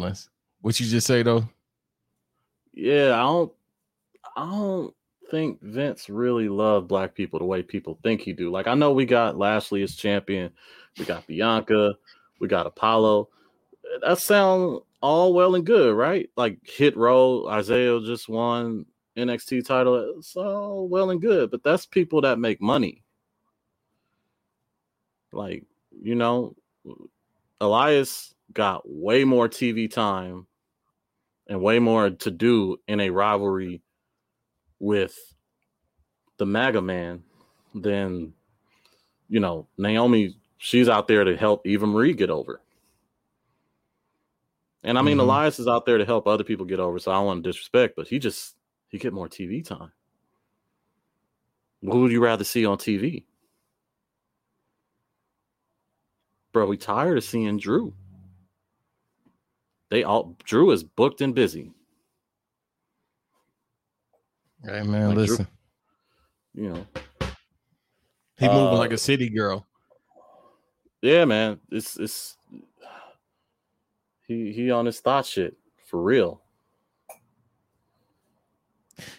Rollins. What you just say though? Yeah, I don't I don't think Vince really loved black people the way people think he do. Like I know we got Lashley as champion, we got Bianca, we got Apollo. That sound all well and good, right? Like Hit Row, Isaiah just won NXT title. It's all well and good, but that's people that make money. Like, you know, Elias got way more TV time and way more to do in a rivalry with the MAGA man than, you know, Naomi. She's out there to help Eva Marie get over. And I mean, mm-hmm. Elias is out there to help other people get over. So I don't want to disrespect, but he just he get more TV time. Who would you rather see on TV? Bro, we tired of seeing Drew. They all Drew is booked and busy. Hey man, like listen. Drew, you know. He moving uh, like a city girl. Yeah, man. It's it's he he on his thought shit for real.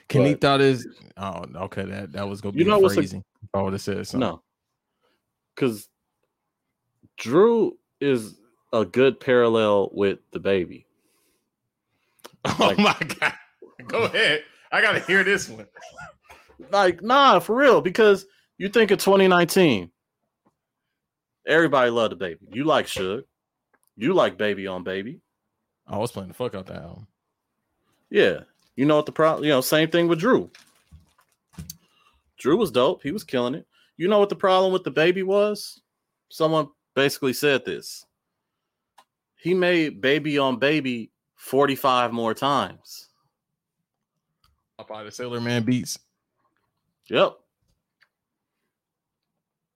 Can he thought is oh okay that that was gonna be you know what's phrasing. A, I would have said something. No, because Drew is a good parallel with the baby. Oh like, my god! Go ahead. I gotta hear this one. Like, nah, for real, because you think of 2019. Everybody loved the baby. You like Suge. You like Baby on Baby. I was playing the fuck out that album. Yeah. You know what the problem, you know, same thing with Drew. Drew was dope. He was killing it. You know what the problem with the baby was? Someone basically said this. He made baby on baby 45 more times. Up by the Sailor Man beats. Yep.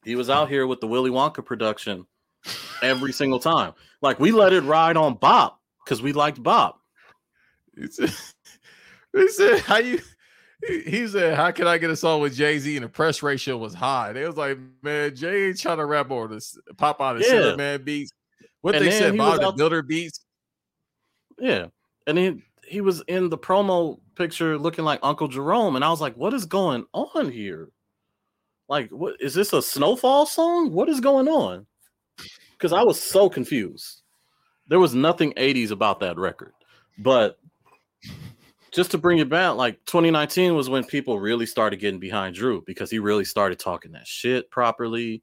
He was out here with the Willy Wonka production every single time. Like we let it ride on Bop because we liked Bop. He said, he said, "How you?" He said, "How can I get a song with Jay Z?" And the press ratio was high. They was like, "Man, Jay ain't trying to rap over this pop out of yeah. Man beats." What and they said about the builder beats. Yeah, and he he was in the promo picture looking like Uncle Jerome, and I was like, "What is going on here? Like, what is this a Snowfall song? What is going on?" because I was so confused. There was nothing 80s about that record. But just to bring it back, like 2019 was when people really started getting behind Drew because he really started talking that shit properly.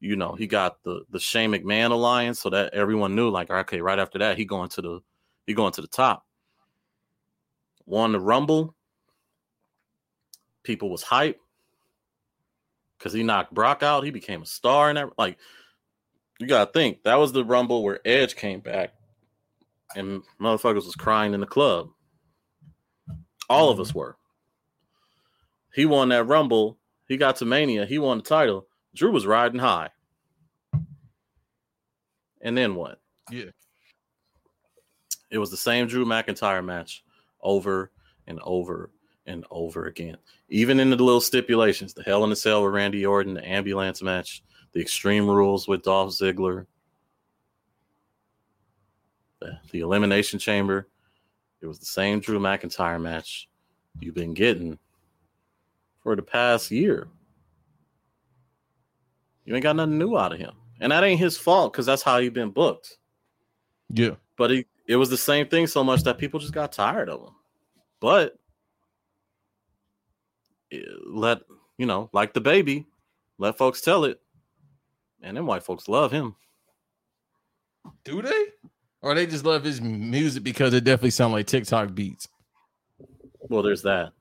You know, he got the the Shane McMahon alliance, so that everyone knew, like, okay, right after that, he going to the he going to the top. Won the Rumble. People was hype because he knocked Brock out. He became a star and that, like you gotta think that was the rumble where Edge came back and motherfuckers was crying in the club. All of us mm-hmm. were. He won that rumble. He got to Mania. He won the title. Drew was riding high. And then what? Yeah. It was the same Drew McIntyre match over and over and over again. Even in the little stipulations, the Hell in a Cell with Randy Orton, the ambulance match, the Extreme Rules with Dolph Ziggler, the, the Elimination Chamber. It was the same Drew McIntyre match you've been getting for the past year. You ain't got nothing new out of him. And that ain't his fault because that's how he been booked. Yeah. But he, it was the same thing so much that people just got tired of him. But let, you know, like the baby, let folks tell it. And then white folks love him. Do they? Or they just love his music because it definitely sounds like TikTok beats. Well, there's that.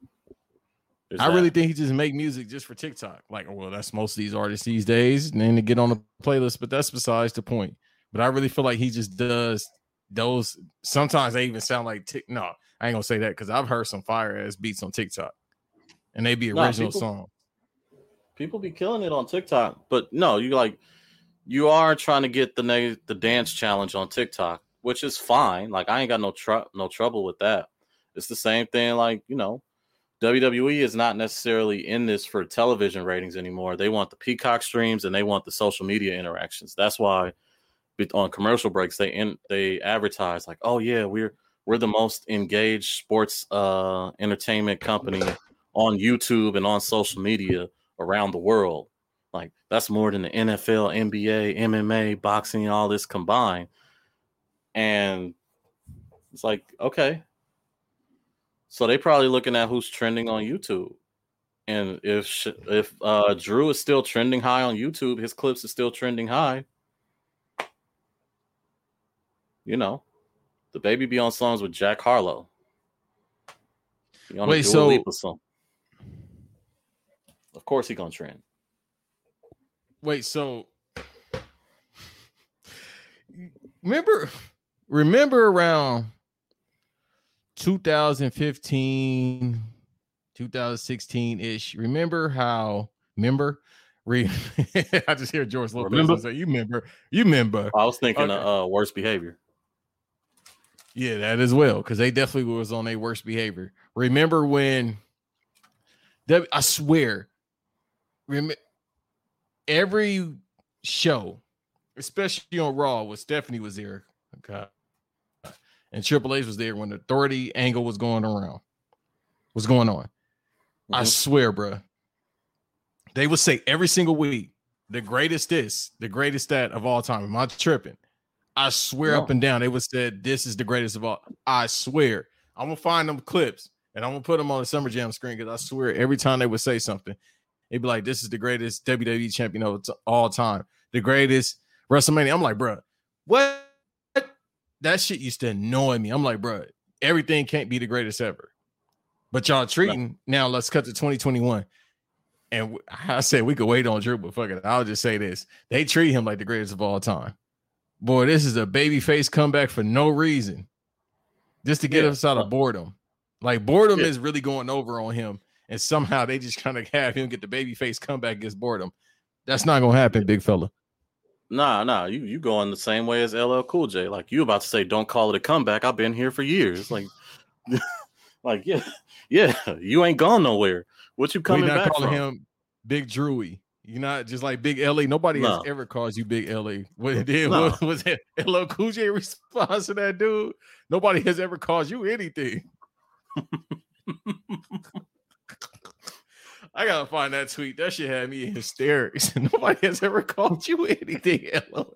There's I that. really think he just make music just for TikTok. Like, oh, well, that's most of these artists these days, and then to get on the playlist. But that's besides the point. But I really feel like he just does those. Sometimes they even sound like tick. No, I ain't gonna say that because I've heard some fire ass beats on TikTok, and they be original people, song people be killing it on TikTok, but no, you like you are trying to get the the dance challenge on TikTok, which is fine. Like I ain't got no tr- no trouble with that. It's the same thing. Like you know, WWE is not necessarily in this for television ratings anymore. They want the Peacock streams and they want the social media interactions. That's why on commercial breaks they in they advertise like, oh yeah, we're we're the most engaged sports uh entertainment company on YouTube and on social media around the world. Like that's more than the NFL, NBA, MMA, boxing, all this combined. And it's like, okay. So they probably looking at who's trending on YouTube. And if if uh, Drew is still trending high on YouTube, his clips is still trending high. You know, the baby be on songs with Jack Harlow. Wait, so of course he gonna trend. Wait, so remember remember around 2015 2016 ish remember how remember? Re- i just hear george lopez say you remember you remember i was thinking okay. uh worst behavior. Yeah that as well because they definitely was on their worst behavior. Remember when i swear remember every show, especially on Raw, when Stephanie was there, okay, and Triple H was there when the authority angle was going around, What's going on. Mm-hmm. I swear, bro, they would say every single week, the greatest this, the greatest that of all time. Am I tripping? I swear no. up and down, they would say this is the greatest of all. I swear. I'm gonna find them clips and I'm gonna put them on the Summer Jam screen because I swear every time they would say something, It'd be like, this is the greatest WWE champion of all time, the greatest WrestleMania. I'm like, bro, what? That shit used to annoy me. I'm like, bro, everything can't be the greatest ever. But y'all treating now. Let's cut to 2021. And I said we could wait on Drew, but fuck it. I'll just say this: they treat him like the greatest of all time. Boy, this is a baby face comeback for no reason, just to get yeah. us out of boredom. Like boredom yeah. is really going over on him and somehow they just kind of have him get the baby face comeback against boredom. That's not gonna happen, big fella. Nah, nah, you you going the same way as LL Cool J. Like you about to say, don't call it a comeback. I've been here for years. Like, like yeah, yeah, you ain't gone nowhere. What you coming we not back calling from? him Big Drewy. You're not just like Big LA. Nobody no. has ever called you Big LA. What did no. was, was it LL Cool J response to that dude? Nobody has ever called you anything. I gotta find that tweet. That shit had me in hysterics. Nobody has ever called you anything. LOL.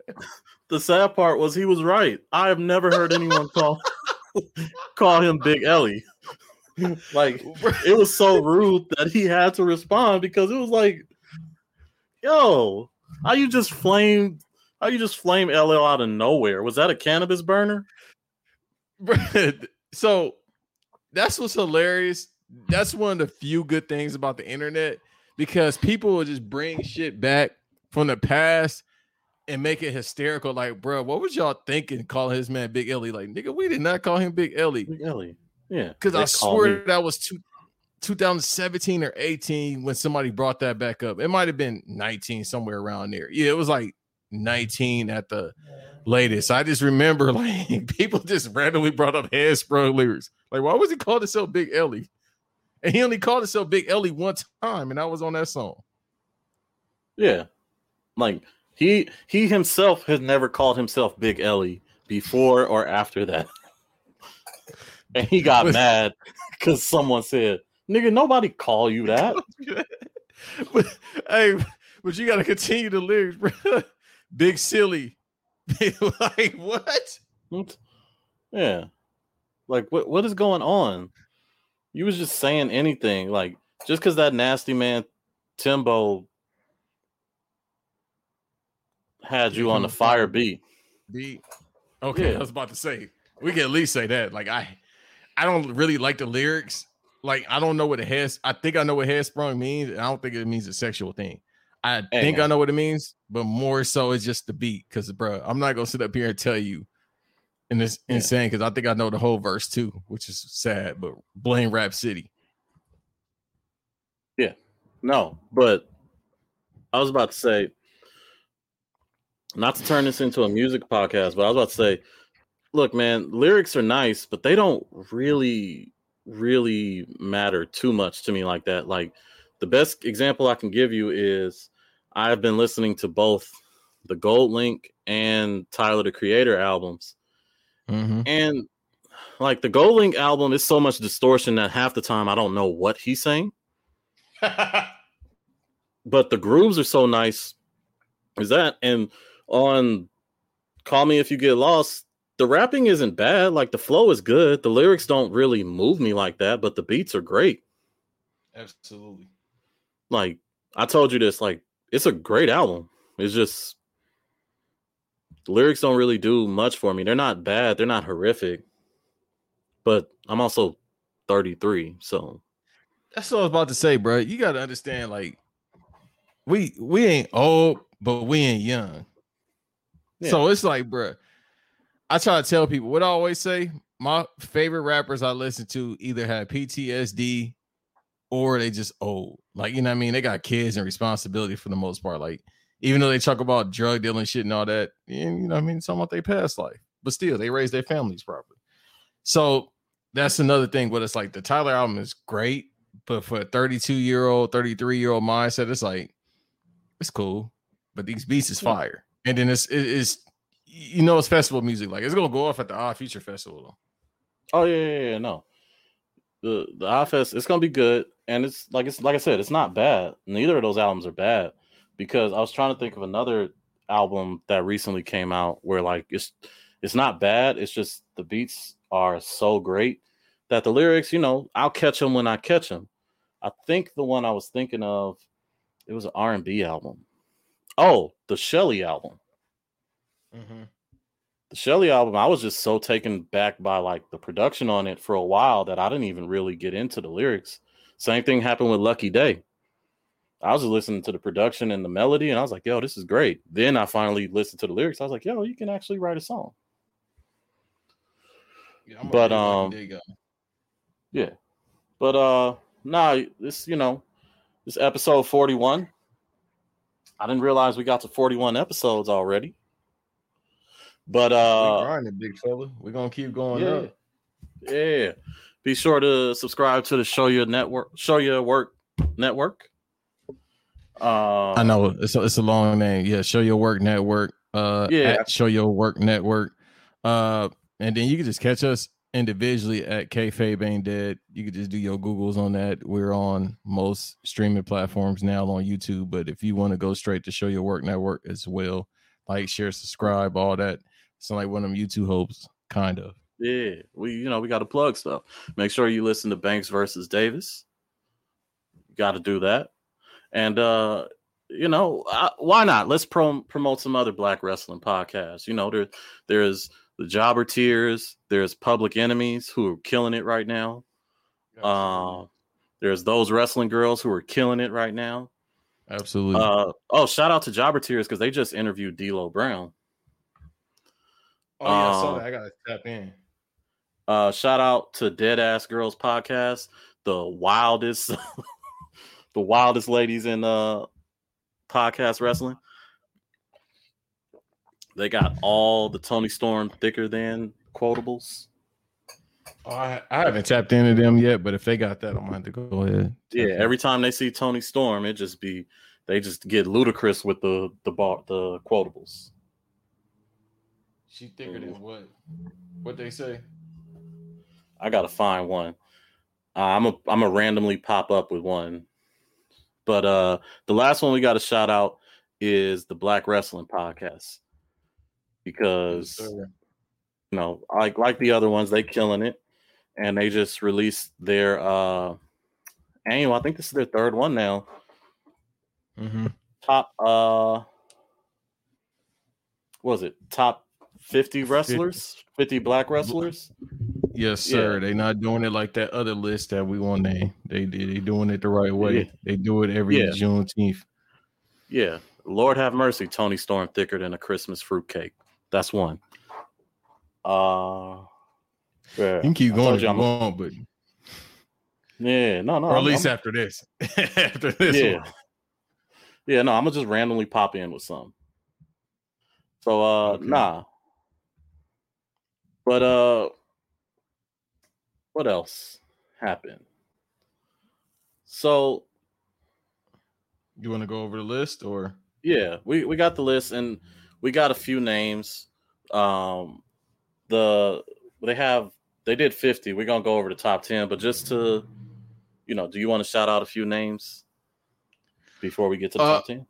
The sad part was he was right. I have never heard anyone call call him Big Ellie. like it was so rude that he had to respond because it was like, yo, how you just flame how you just flame LL out of nowhere? Was that a cannabis burner? so that's what's hilarious that's one of the few good things about the internet because people will just bring shit back from the past and make it hysterical. Like, bro, what was y'all thinking calling his man Big Ellie? Like, nigga, we did not call him Big Ellie. Big Ellie. Yeah. Because I swear me. that was two, 2017 or 18 when somebody brought that back up. It might have been 19, somewhere around there. Yeah, it was like 19 at the latest. I just remember like people just randomly brought up headsprung lyrics. Like, why was he called himself Big Ellie? And he only called himself Big Ellie one time, and I was on that song. Yeah, like he he himself has never called himself Big Ellie before or after that, and he got mad because someone said, "Nigga, nobody call you that." but, hey, but you got to continue the lyrics, bro. Big silly, like what? Yeah, like what? What is going on? You was just saying anything, like just because that nasty man Timbo had you on the mm-hmm. fire beat. Beat. Okay, yeah. I was about to say we can at least say that. Like I, I don't really like the lyrics. Like I don't know what a head. I think I know what head headsprung means. I don't think it means a sexual thing. I think. I know what it means, but more so it's just the beat. Because, bro, I'm not gonna sit up here and tell you and it's yeah. insane because I think I know the whole verse too, which is sad. But blame Rap City. Yeah, no, but I was about to say, not to turn this into a music podcast, but I was about to say, look, man, lyrics are nice, but they don't really, really matter too much to me like that. Like the best example I can give you is I've been listening to both the GoldLink and Tyler the Creator albums. Mm-hmm. And like the GoldLink album is so much distortion that half the time I don't know what he's saying. but the grooves are so nice. Is that and on Call Me If You Get Lost, the rapping isn't bad. Like the flow is good. The lyrics don't really move me like that, but the beats are great. Absolutely. Like I told you this, like it's a great album. It's just lyrics don't really do much for me. They're not bad, they're not horrific. But I'm also 33, so that's what I was about to say, bro. You got to understand, like, we we ain't old, but we ain't young. Yeah. So it's like, bro, I try to tell people what I always say. My favorite rappers I listen to either have PTSD or they just old. Like, you know what I mean? They got kids and responsibility for the most part. Like, even though they talk about drug dealing shit and all that, and you know, I mean, talking about their past life, but still, they raise their families properly. So that's another thing. But it's like the Tyler album is great, but for a 32 year old, 33 year old mindset, it's like it's cool, but these beats is fire. And then it's it's you know it's festival music. Like it's gonna go off at the Odd Future Festival though. Oh yeah, yeah, yeah. No, the the Odd Fest it's gonna be good, and it's like it's like I said, it's not bad. Neither of those albums are bad because I was trying to think of another album that recently came out where like it's it's not bad. It's just the beats are so great that the lyrics, you know, I'll catch them when I catch them. I think the one I was thinking of, it was an R and B album. Oh, the Shelly album. Mm-hmm. The Shelly album, I was just so taken back by like the production on it for a while that I didn't even really get into the lyrics. Same thing happened with Lucky Daye. I was just listening to the production and the melody, and I was like, yo, this is great. Then I finally listened to the lyrics. I was like, yo, you can actually write a song. Yeah, but um yeah. But uh nah, this you know, this episode 41. I didn't realize we got to 41 episodes already. But uh we grinding, big fella. We're gonna keep going yeah. up. Yeah. Be sure to subscribe to the Show Your Network, Show Your Work Network. Uh, I know it's a, it's a long name. Yeah, Show Your Work Network. Uh, yeah, Show Your Work Network. Uh, and then you can just catch us individually at Kayfabe Ain't Dead. You can just do your Googles on that. We're on most streaming platforms now on YouTube. But if you want to go straight to Show Your Work Network as well, like, share, subscribe, all that. It's like one of them YouTube hopes, kind of. Yeah, we you know we got to plug stuff. Make sure you listen to Banks versus Davis. You got to do that, and uh you know I, why not? Let's pro- promote some other Black wrestling podcasts. You know there there's the Jobber Tears. There's Public Enemies who are killing it right now. Uh, there's those wrestling girls who are killing it right now. Absolutely. Uh, oh, shout out to Jobber Tears because they just interviewed D'Lo Brown. Oh yeah, I saw um, that. I gotta tap in. Uh, shout out to Dead Ass Girls podcast, the wildest, the wildest ladies in uh podcast wrestling. They got all the Toni Storm thicker than quotables. Oh, I, I haven't tapped into them yet, but if they got that, I'm gonna have to go ahead. Yeah, every time they see Toni Storm, it just be they just get ludicrous with the the bar the quotables. She thicker than what? What they say? I gotta find one. Uh, I'm a I'm a randomly pop up with one, but uh the last one we got to shout out is the Black Wrestling Podcast because you know, like like the other ones, they killing it, and they just released their uh annual. I think this is their third one now. Mm-hmm. Top uh, was it top fifty wrestlers? 50, 50 black wrestlers. Yes, sir. Yeah. They not doing it like that other list that we want. They they they doing it the right way. Yeah. They do it every yeah. Juneteenth. Yeah. Lord have mercy, Toni Storm thicker than a Christmas fruitcake. That's one. Uh, yeah. You can keep going if you want, but yeah, no, no. Or at I'm, least I'm, after this. after this yeah. One. Yeah, no, I'm gonna just randomly pop in with some. So uh okay. nah. But uh what else happened? So you want to go over the list or yeah, we, we got the list and we got a few names. Um, the they have they did 50. We're gonna go over the top 10, but just to you know, do you want to shout out a few names before we get to the uh, top 10?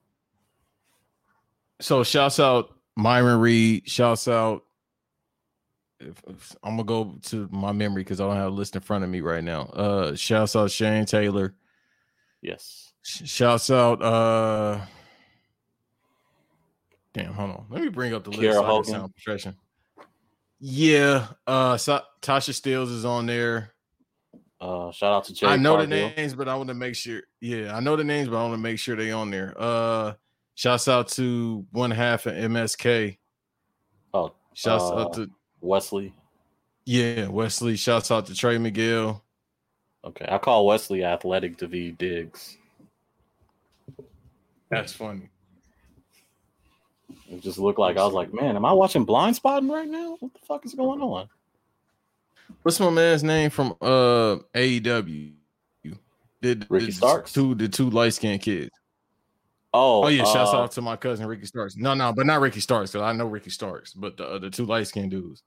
So shouts out Myron Reed, shouts out if, if I'm gonna go to my memory because I don't have a list in front of me right now. Uh shouts out Shane Taylor. Yes. Shouts out uh damn, hold on. Let me bring up the list. So sound profession. Yeah, uh so, Tasha Steelz is on there. Uh shout out to Jay I know Cargill. the names, but I want to make sure. Yeah, I know the names, but I want to make sure they on there. Uh shouts out to one half of MSK. Oh, shouts uh, out to Wes Lee. Yeah, Wes Lee. Shouts out to Trey Miguel. Okay, I call Wes Lee Athletic Daveed Diggs. That's funny. It just looked like I was like, man, am I watching Blindspotting right now? What the fuck is going on? What's my man's name from uh AEW? Did Ricky did Starks? Two the two light skinned kids. Oh, oh yeah! Uh, shouts out to my cousin Ricky Starks. No, no, but not Ricky Starks because I know Ricky Starks, but the uh, the two light skinned dudes.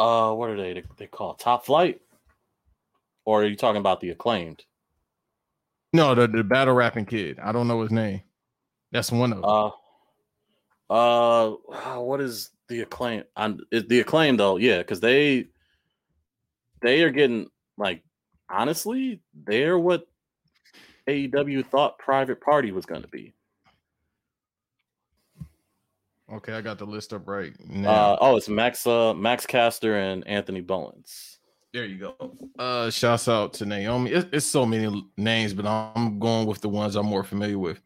Uh, what are they? they? Call Top Flight, or are you talking about the acclaimed? No, the the battle rapping kid. I don't know his name. That's one of them. Uh, uh, what is the acclaim? I'm the acclaim though, yeah, because they they are getting like honestly, they're what AEW thought Private Party was going to be. Okay, I got the list up right now. Uh, oh, it's Max uh, Max Caster and Anthony Bowens. There you go. Uh, shouts out to Naomi. It, it's so many names, but I'm going with the ones I'm more familiar with.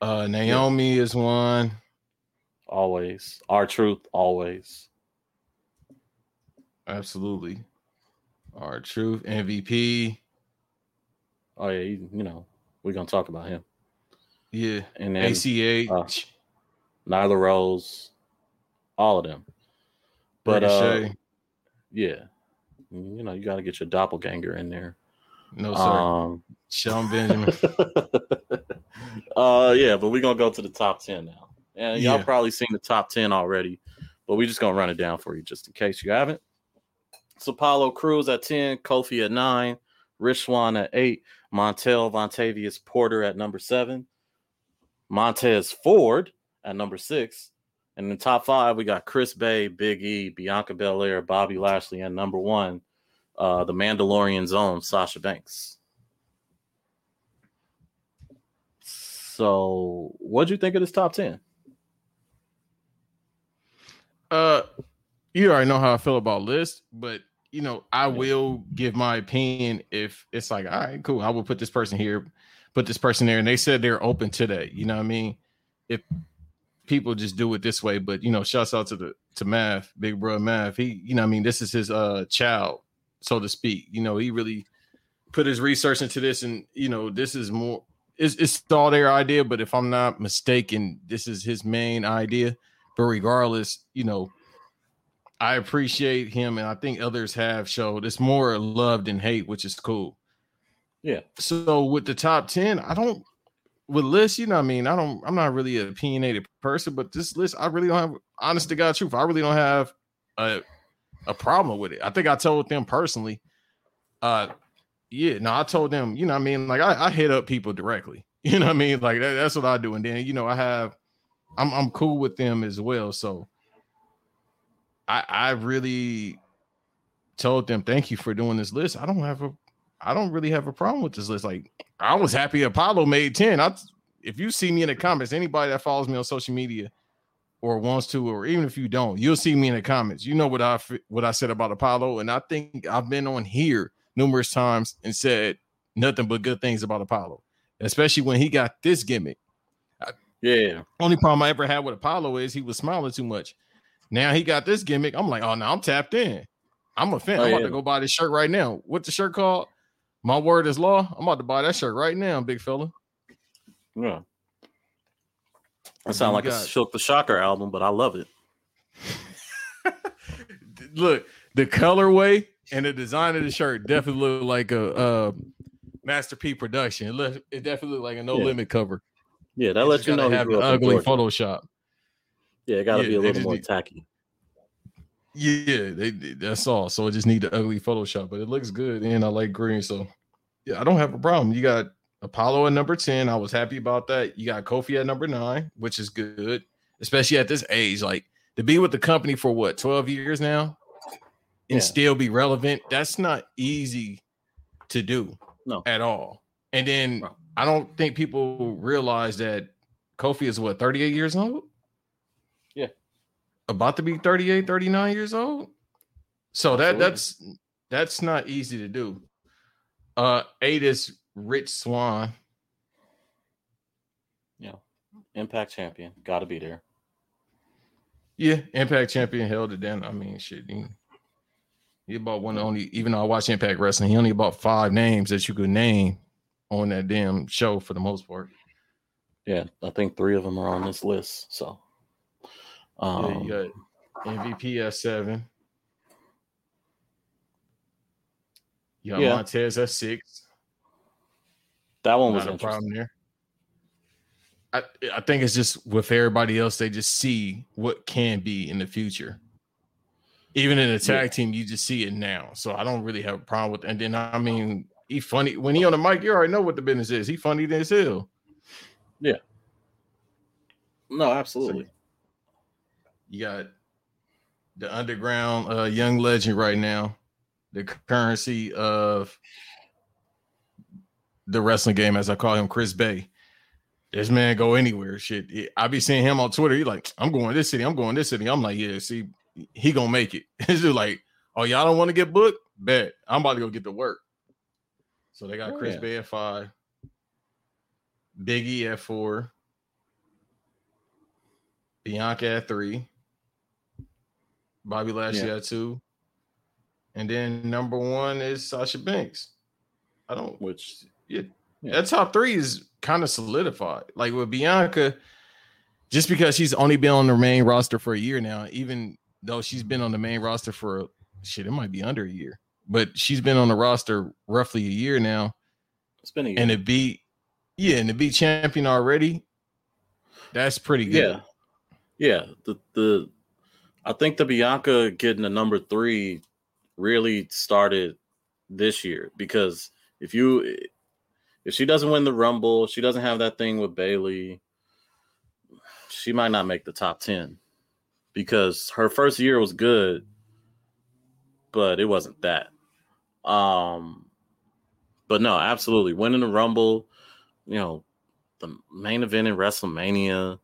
Uh, Naomi yeah. is one. Always, R-Truth. always. Absolutely, R-Truth MVP. Oh yeah, you, you know we're gonna talk about him. Yeah, and then, ACH. Nyla Rose, all of them. But uh, yeah, you know, you got to get your doppelganger in there. No, sir. Um, Sean Benjamin. uh, yeah, but we're gonna go to the top ten now, and y'all yeah. probably seen the top ten already, but we're just gonna run it down for you just in case you haven't. It's Apollo Crews at ten, Kofi at nine, Rich Swann at eight, Montel Vontavious Porter at number seven, Montez Ford at number six. And in the top five, we got Chris Bey, Big E, Bianca Belair, Bobby Lashley, and number one, uh, the Mandalorian's own Sasha Banks. So, what'd you think of this top ten? Uh, you already know how I feel about list, but you know, I will give my opinion if it's like, all right, cool. I will put this person here, put this person there, and they said they're open to that. You know what I mean? If people just do it this way. But you know, shouts out to the to Math, Big Bro Math. He, you know, I mean, this is his uh child, so to speak. You know, he really put his research into this, and you know, this is more. It's, it's all their idea, but if I'm not mistaken, this is his main idea. But regardless, you know, I appreciate him, and I think others have showed it's more love than hate, which is cool. Yeah. So with the top 10, I don't with lists, you know, I mean, I don't, I'm not really an opinionated person, but this list, I really don't have, honest to God, truth, I really don't have a a problem with it. I think I told them personally, uh, yeah, no, I told them, you know, I mean, like I, I hit up people directly, you know, I mean, like that, that's what I do, and then you know, I have, I'm I'm cool with them as well, so I I really told them thank you for doing this list. I don't have a I don't really have a problem with this list. Like I was happy Apollo made 10. I if you see me in the comments, anybody that follows me on social media or wants to, or even if you don't, you'll see me in the comments. You know what I what I said about Apollo, and I think I've been on here numerous times and said nothing but good things about Apollo, especially when he got this gimmick. Yeah. Only problem I ever had with Apollo is he was smiling too much. Now he got this gimmick. I'm like, oh, now I'm tapped in. I'm a fan. Oh, I'm yeah. about to go buy this shirt right now. What's the shirt called? My word is law. I'm about to buy that shirt right now, big fella. Yeah. That sounds like got? a Silkk the Shocker album, but I love it. look, the colorway and the design of the shirt definitely look like a uh, Master P production. It, look, it definitely look like a no yeah. limit cover. Yeah, that lets you know have ugly Photoshop. Yeah, it got to yeah, be a little more need, tacky. Yeah, they, that's all. So I just need the ugly Photoshop, but it looks good, and I like green. So yeah, I don't have a problem. You got Apollo at number ten. I was happy about that. You got Kofi at number nine, which is good, especially at this age. Like to be with the company for what twelve years now, and yeah. still be relevant. That's not easy to do. No, at all. And then I don't think people realize that Kofi is what 38 years old about to be 38, 39 years old. So Absolutely. that that's that's not easy to do. Uh eight is Rich Swann. Yeah. Impact champion. Gotta be there. Yeah, Impact champion held it down. I mean, shit. He, he about one only, even though I watch Impact Wrestling, he only about five names that you could name on that damn show for the most part. Yeah, I think three of them are on this list. So um, yeah, you um, got MVP at seven. You got yeah. Montez at six. That one was Not a problem there. I, I think it's just with everybody else, they just see what can be in the future. Even in a tag yeah. team, you just see it now. So I don't really have a problem with. And then I mean, he funny when he on the mic. You already know what the business is. He funny as hell. Yeah. No, absolutely. So, you got the underground uh, young legend right now, the currency of the wrestling game, as I call him, Chris Bey. This man go anywhere. Shit, I be seeing him on Twitter. He like, I'm going this city. I'm going this city. I'm like, yeah. See, he gonna make it. It's just like, oh, y'all don't want to get booked? Bet I'm about to go get to work. So they got oh, Chris yeah. Bey at five, Biggie at four, Bianca at three, Bobby Lashley yeah. at two. And then number one is Sasha Banks. I don't which yeah, yeah. that top three is kind of solidified. Like with Bianca, just because she's only been on the main roster for a year now, even though she's been on the main roster for shit, it might be under a year, but she's been on the roster roughly a year now. It's been a year. And to be yeah, and to be champion already, that's pretty good. Yeah. Yeah. The the I think the Bianca getting the number three really started this year because if you if she doesn't win the Rumble, she doesn't have that thing with Bayley, she might not make the top ten because her first year was good, but it wasn't that. Um, but no, absolutely winning the Rumble, you know, the main event in WrestleMania,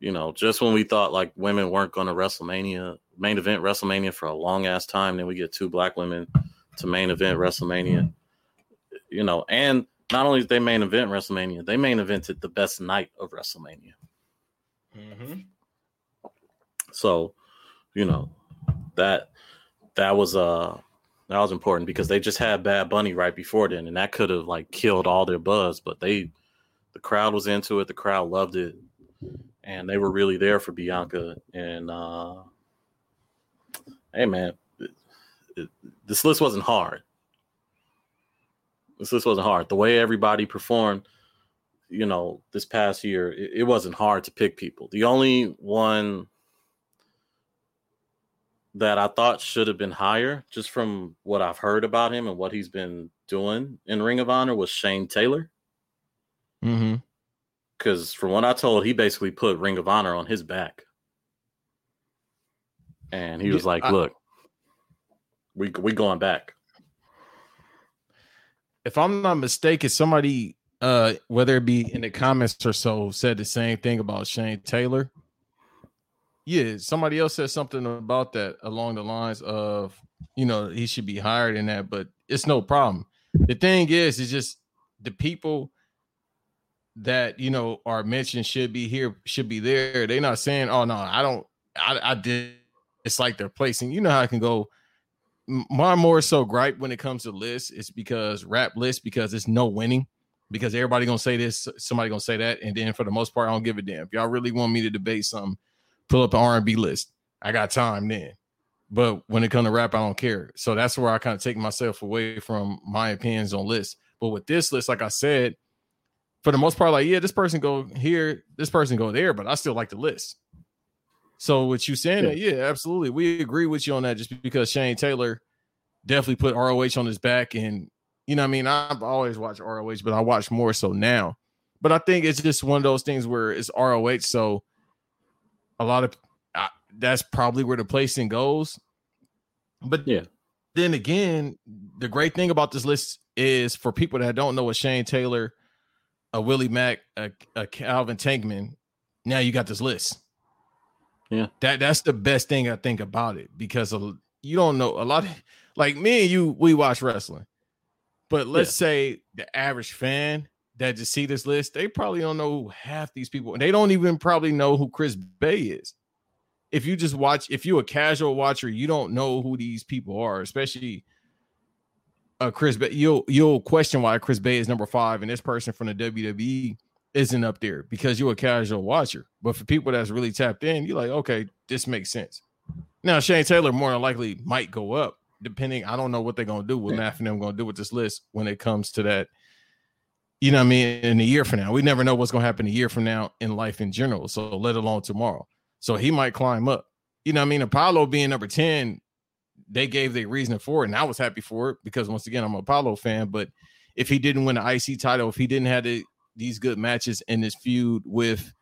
you know, just when we thought like women weren't going to WrestleMania, main event WrestleMania for a long ass time, then we get two black women to main event WrestleMania. You know, and not only did they main event WrestleMania, they main evented the best night of WrestleMania. Mm-hmm. So, you know, that that was uh that was important because they just had Bad Bunny right before then, and that could have like killed all their buzz. But they, the crowd was into it. The crowd loved it and they were really there for Bianca. And uh, hey, man, it, it, this list wasn't hard. This list wasn't hard. The way everybody performed, you know, this past year, it, it wasn't hard to pick people. The only one that I thought should have been higher, just from what I've heard about him and what he's been doing in Ring of Honor, was Shane Taylor. Mm-hmm because from what I told, he basically put Ring of Honor on his back, and he was yeah, like, I, "Look, we we going back." If I'm not mistaken, somebody, uh, whether it be in the comments or so, said the same thing about Shane Taylor. Yeah, somebody else said something about that along the lines of, you know, he should be hired in that, but it's no problem. The thing is, is just the people that you know are mentioned should be here, should be there. They're not saying, "Oh no, I don't, I, I did." It's like they're placing. You know how I can go. My more so gripe when it comes to lists is because rap lists because it's no winning because everybody gonna say this, somebody gonna say that, and then for the most part, I don't give a damn. If y'all really want me to debate something, pull up an R and B list. I got time then. But when it comes to rap, I don't care. So that's where I kind of take myself away from my opinions on lists. But with this list, like I said, for the most part, like, yeah, this person go here, this person go there, but I still like the list. So what you saying yeah. that, yeah, absolutely. We agree with you on that just because Shane Taylor definitely put ROH on his back. And you know, I mean, I've always watched ROH, but I watch more so now. But I think it's just one of those things where it's ROH. So a lot of uh, that's probably where the placing goes. But yeah, then again, the great thing about this list is for people that don't know what Shane Taylor, a Willie Mack, a, a Calvin Tankman, now you got this list. Yeah, that that's the best thing I think about it because you don't know a lot of like me and you. We watch wrestling, but let's yeah. say the average fan that just see this list, they probably don't know who half these people, and they don't even probably know who Chris Bey is. If you just watch, if you're a casual watcher, you don't know who these people are, especially uh Chris Bey. You'll you'll question why Chris Bey is number five and this person from the WWE isn't up there because you're a casual watcher. But for people that's really tapped in, you're like, okay, this makes sense. Now Shane Taylor more than likely might go up, depending. I don't know what they're gonna do, what Matt and them gonna do with this list when it comes to that. You know what I mean? In a year from now, we never know what's gonna happen a year from now in life in general. So let alone tomorrow. So he might climb up. You know what I mean? Apollo being number 10, they gave their reason for it, and I was happy for it because once again, I'm an Apollo fan. But if he didn't win the IC title, if he didn't have the these good matches in this feud with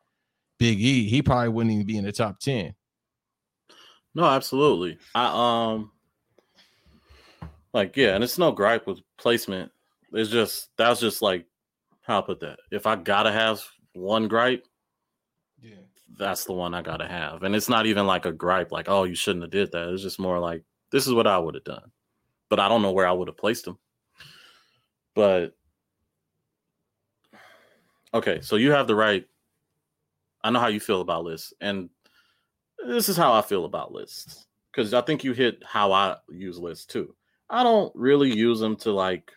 Big E, he probably wouldn't even be in the top 10. No, absolutely. I um like yeah, and it's no gripe with placement. It's just that's just like how I put that. If I gotta have one gripe, yeah, that's the one I gotta have. And it's not even like a gripe, like, oh, you shouldn't have did that. It's just more like this is what I would have done. But I don't know where I would have placed him. But Okay, so you have the right. I know how you feel about lists, and this is how I feel about lists because I think you hit how I use lists too. I don't really use them to like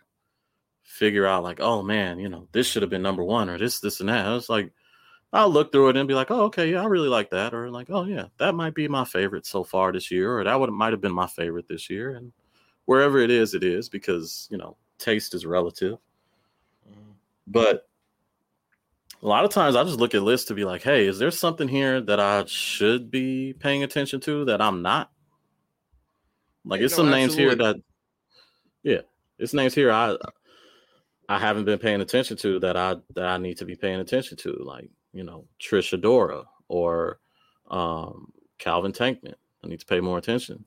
figure out like, oh man, you know, this should have been number one or this, this, and that. It's like I'll look through it and be like, oh, okay, yeah, I really like that, or like, oh yeah, that might be my favorite so far this year, or that would might have been my favorite this year, and wherever it is, it is because you know, taste is relative. Mm-hmm. But a lot of times I just look at lists to be like, hey, is there something here that I should be paying attention to that I'm not? Like, it's some names here that, yeah, it's names here I I haven't been paying attention to that I that I need to be paying attention to, like you know Trish Adora or um, Calvin Tankman. I need to pay more attention.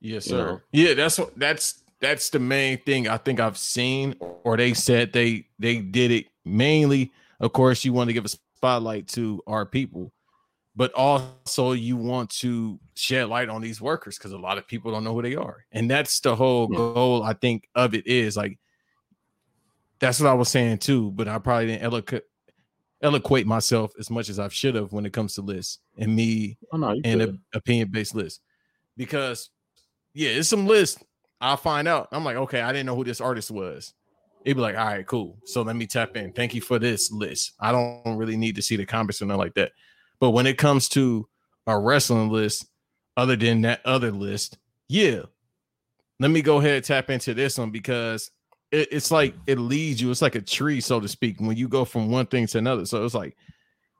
Yes, sir. You know? Yeah, that's that's that's the main thing I think I've seen, or they said they they did it mainly. Of course, you want to give a spotlight to our people, but also you want to shed light on these workers because a lot of people don't know who they are, and that's the whole yeah. goal. I think of it is like that's what I was saying too, but I probably didn't eloquent eloquate myself as much as I should have when it comes to lists and me oh, no, and an opinion based list because yeah, it's some list. I'll find out. I'm like, okay, I didn't know who this artist was. It'd be like, all right, cool. So let me tap in. Thank you for this list. I don't really need to see the comments or nothing like that. But when it comes to a wrestling list, other than that other list, yeah, let me go ahead and tap into this one because it, it's like it leads you. It's like a tree, so to speak, when you go from one thing to another. So it's like,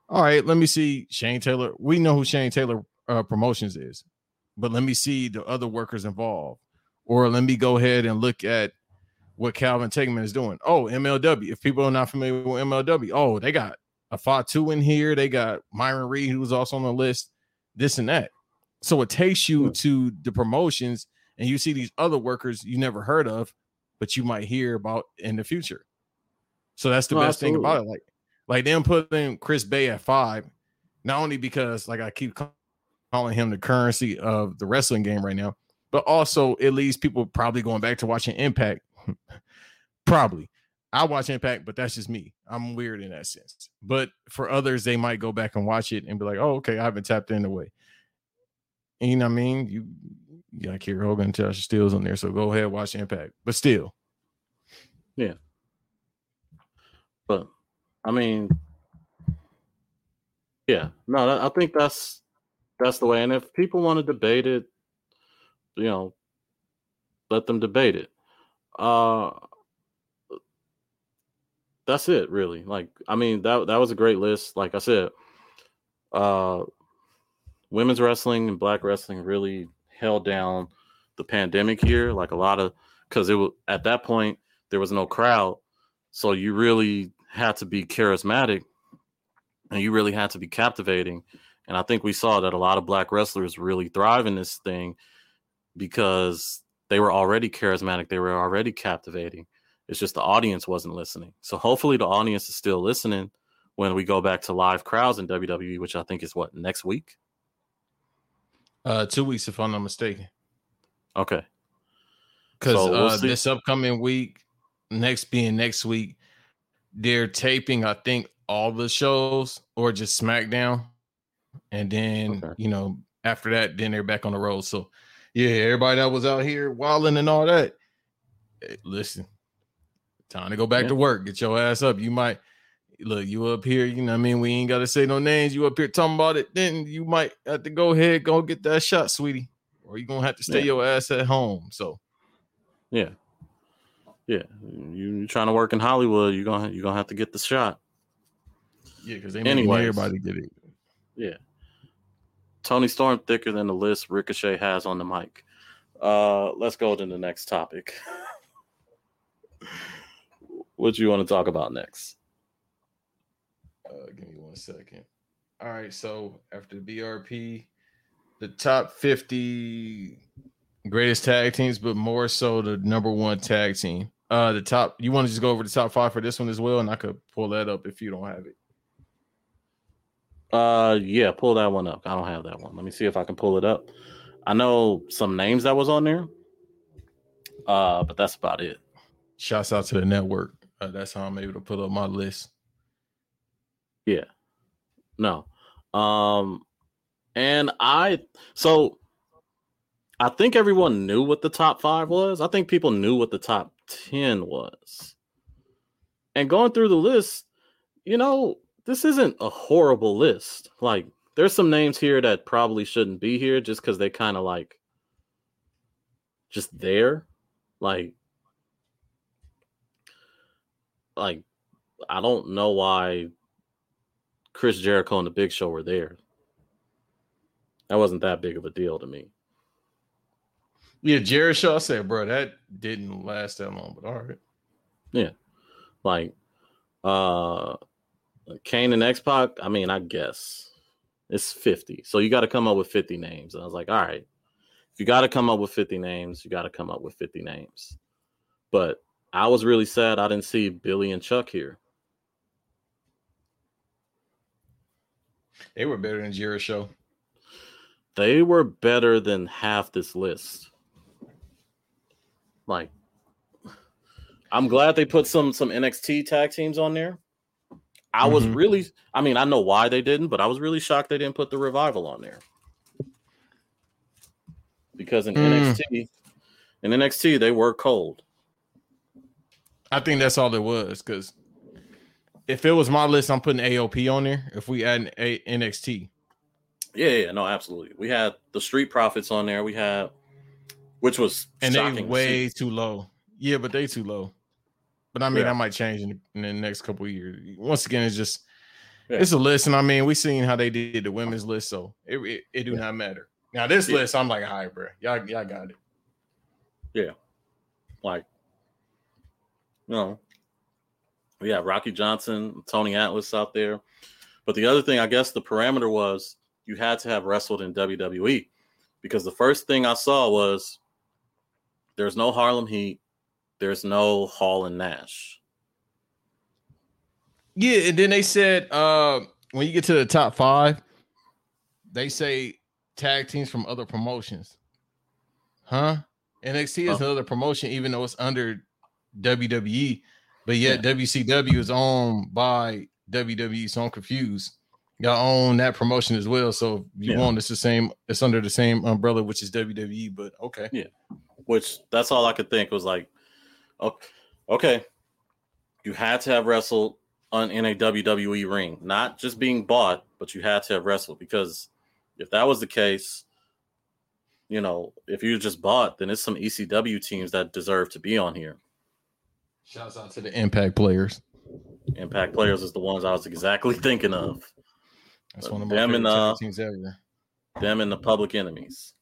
all right, let me see Shane Taylor. We know who Shane Taylor uh, Promotions is, but let me see the other workers involved or let me go ahead and look at what Calvin Tankman is doing. Oh, MLW. If people are not familiar with MLW, oh, they got a Fatu in here. They got Myron Reed, who was also on the list, this and that. So it takes you to the promotions and you see these other workers you never heard of, but you might hear about in the future. So that's the no, best absolutely. thing about it. Like, like them putting Chris Bey at five, not only because like I keep calling him the currency of the wrestling game right now, but also it leaves people probably going back to watching Impact. probably. I watch Impact, but that's just me. I'm weird in that sense. But for others, they might go back and watch it and be like, "Oh, okay, I haven't tapped in the way." And you know what I mean? You, you got Kiera Hogan and Tasha Steelz on there, so go ahead watch Impact. But still, yeah. But I mean, yeah, no, I think that's that's the way. And if people want to debate it, you know, let them debate it. Uh that's it really. Like I mean that that was a great list. Like I said, uh women's wrestling and black wrestling really held down the pandemic here. Like a lot of because it was at that point there was no crowd, so you really had to be charismatic and you really had to be captivating. And I think we saw that a lot of black wrestlers really thrive in this thing because they were already charismatic, they were already captivating. It's just the audience wasn't listening. So hopefully the audience is still listening when we go back to live crowds in WWE, which I think is what next week. Uh, two weeks, if I'm not mistaken. Okay. Because so we'll uh, this upcoming week, next being next week, they're taping, I think, all the shows or just SmackDown, and then okay. you know after that, then they're back on the road. So yeah, everybody that was out here wilding and all that, hey, listen, time to go back yeah. to work. Get your ass up. You might look you up here. You know, what I mean, we ain't got to say no names. You up here talking about it, then you might have to go ahead, go get that shot, sweetie, or you gonna have to stay yeah. your ass at home. So yeah. Yeah, you are trying to work in Hollywood, you're gonna you're gonna have to get the shot. Yeah, because they everybody get it. Yeah. Toni Storm thicker than the list Ricochet has on the mic. Uh, let's go to the next topic. what do you want to talk about next? One second. All right, so after the BRP, the top 50 greatest tag teams, but more so the number one tag team. Uh, the top. You want to just go over the top five for this one as well, and I could pull that up if you don't have it. Uh, yeah, pull that one up. I don't have that one. Let me see if I can pull it up. I know some names that was on there. Uh, but that's about it. Shouts out to the network. Uh, that's how I'm able to put up my list. Yeah. No. Um, and I so I think everyone knew what the top five was. I think people knew what the top 10 was. And going through the list, you know, this isn't a horrible list. Like, there's some names here that probably shouldn't be here just because they kind of like just there. Like, like I don't know why Chris Jericho and the Big Show were there. That wasn't that big of a deal to me. Yeah, Jericho, I said, bro, that didn't last that long, but all right. Yeah. Like, uh, Kane and X Pac, I mean, I guess it's 50. So you got to come up with 50 names. And I was like, all right, if you got to come up with 50 names, you got to come up with 50 names. But I was really sad I didn't see Billy and Chuck here. They were better than Jericho. Show. They were better than half this list. Like, I'm glad they put some some NXT tag teams on there. I mm-hmm. was really, I mean, I know why they didn't, but I was really shocked they didn't put the revival on there. Because in mm. NXT, in NXT, they were cold. I think that's all there was. Because if it was my list, I'm putting AOP on there. If we add a NXT, yeah, yeah, no, absolutely. We had the Street Profits on there. We had, which was and they way too low. Yeah, but they too low. But I mean, yeah. I might change in the, in the next couple years. Once again, it's just yeah. it's a list, and I mean, we seen how they did the women's list, so it it, it do yeah. not matter. Now this list, I'm like, hi, bro, y'all y'all got it. Yeah, like you know, we have Rocky Johnson, Tony Atlas out there. But the other thing, I guess, the parameter was you had to have wrestled in WWE because the first thing I saw was there's no Harlem Heat, there's no Hall and Nash. Yeah, and then they said uh when you get to the top five, they say tag teams from other promotions. Huh? NXT is oh. another promotion, even though it's under WWE, but yet yeah. WCW is owned by WWE, so I'm confused. Y'all own that promotion as well. So you yeah. want it's the same, it's under the same umbrella, which is WWE, but okay. Yeah. Which that's all I could think was like Okay. You had to have wrestled on in a WWE ring, not just being bought, but you had to have wrestled because if that was the case, you know, if you just bought, then it's some ECW teams that deserve to be on here. Shouts out to the Impact players. Impact players is the ones I was exactly thinking of. That's one of my favorite and, uh, teams ever. them and the Public Enemies.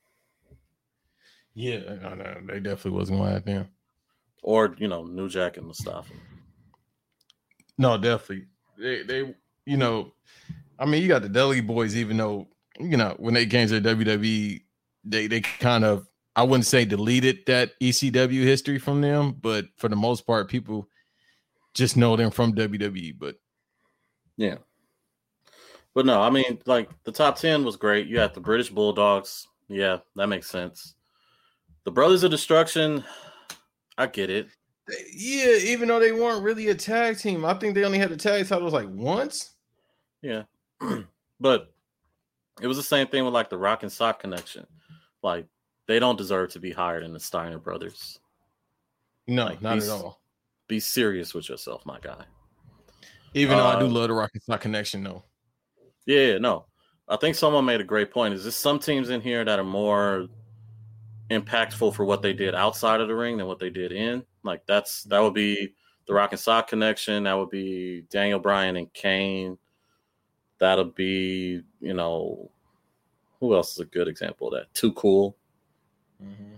Yeah, no, no, they definitely wasn't going to happen. Or you know, New Jack and Mustafa. No, definitely. They, they, you know, I mean, you got the Dudley Boys. Even though you know when they came to the WWE, they they kind of I wouldn't say deleted that ECW history from them, but for the most part, people just know them from WWE. But yeah, but no, I mean, like the top ten was great. You had the British Bulldogs. Yeah, that makes sense. The Brothers of Destruction, I get it. Yeah, even though they weren't really a tag team, I think they only had the tag titles like once. Yeah, but it was the same thing with like the Rock and Sock connection. Like they don't deserve to be higher than the Steiner brothers. No, like, not be, at all. Be serious with yourself, my guy. Even though uh, I do love the Rock and Sock connection, though. Yeah, no. I think someone made a great point. Is there some teams in here that are more impactful for what they did outside of the ring than what they did in? Like that's that would be the Rock and Sock connection. That would be Daniel Bryan and Kane. That'll be, you know, who else is a good example of that? Too cool. Mm-hmm.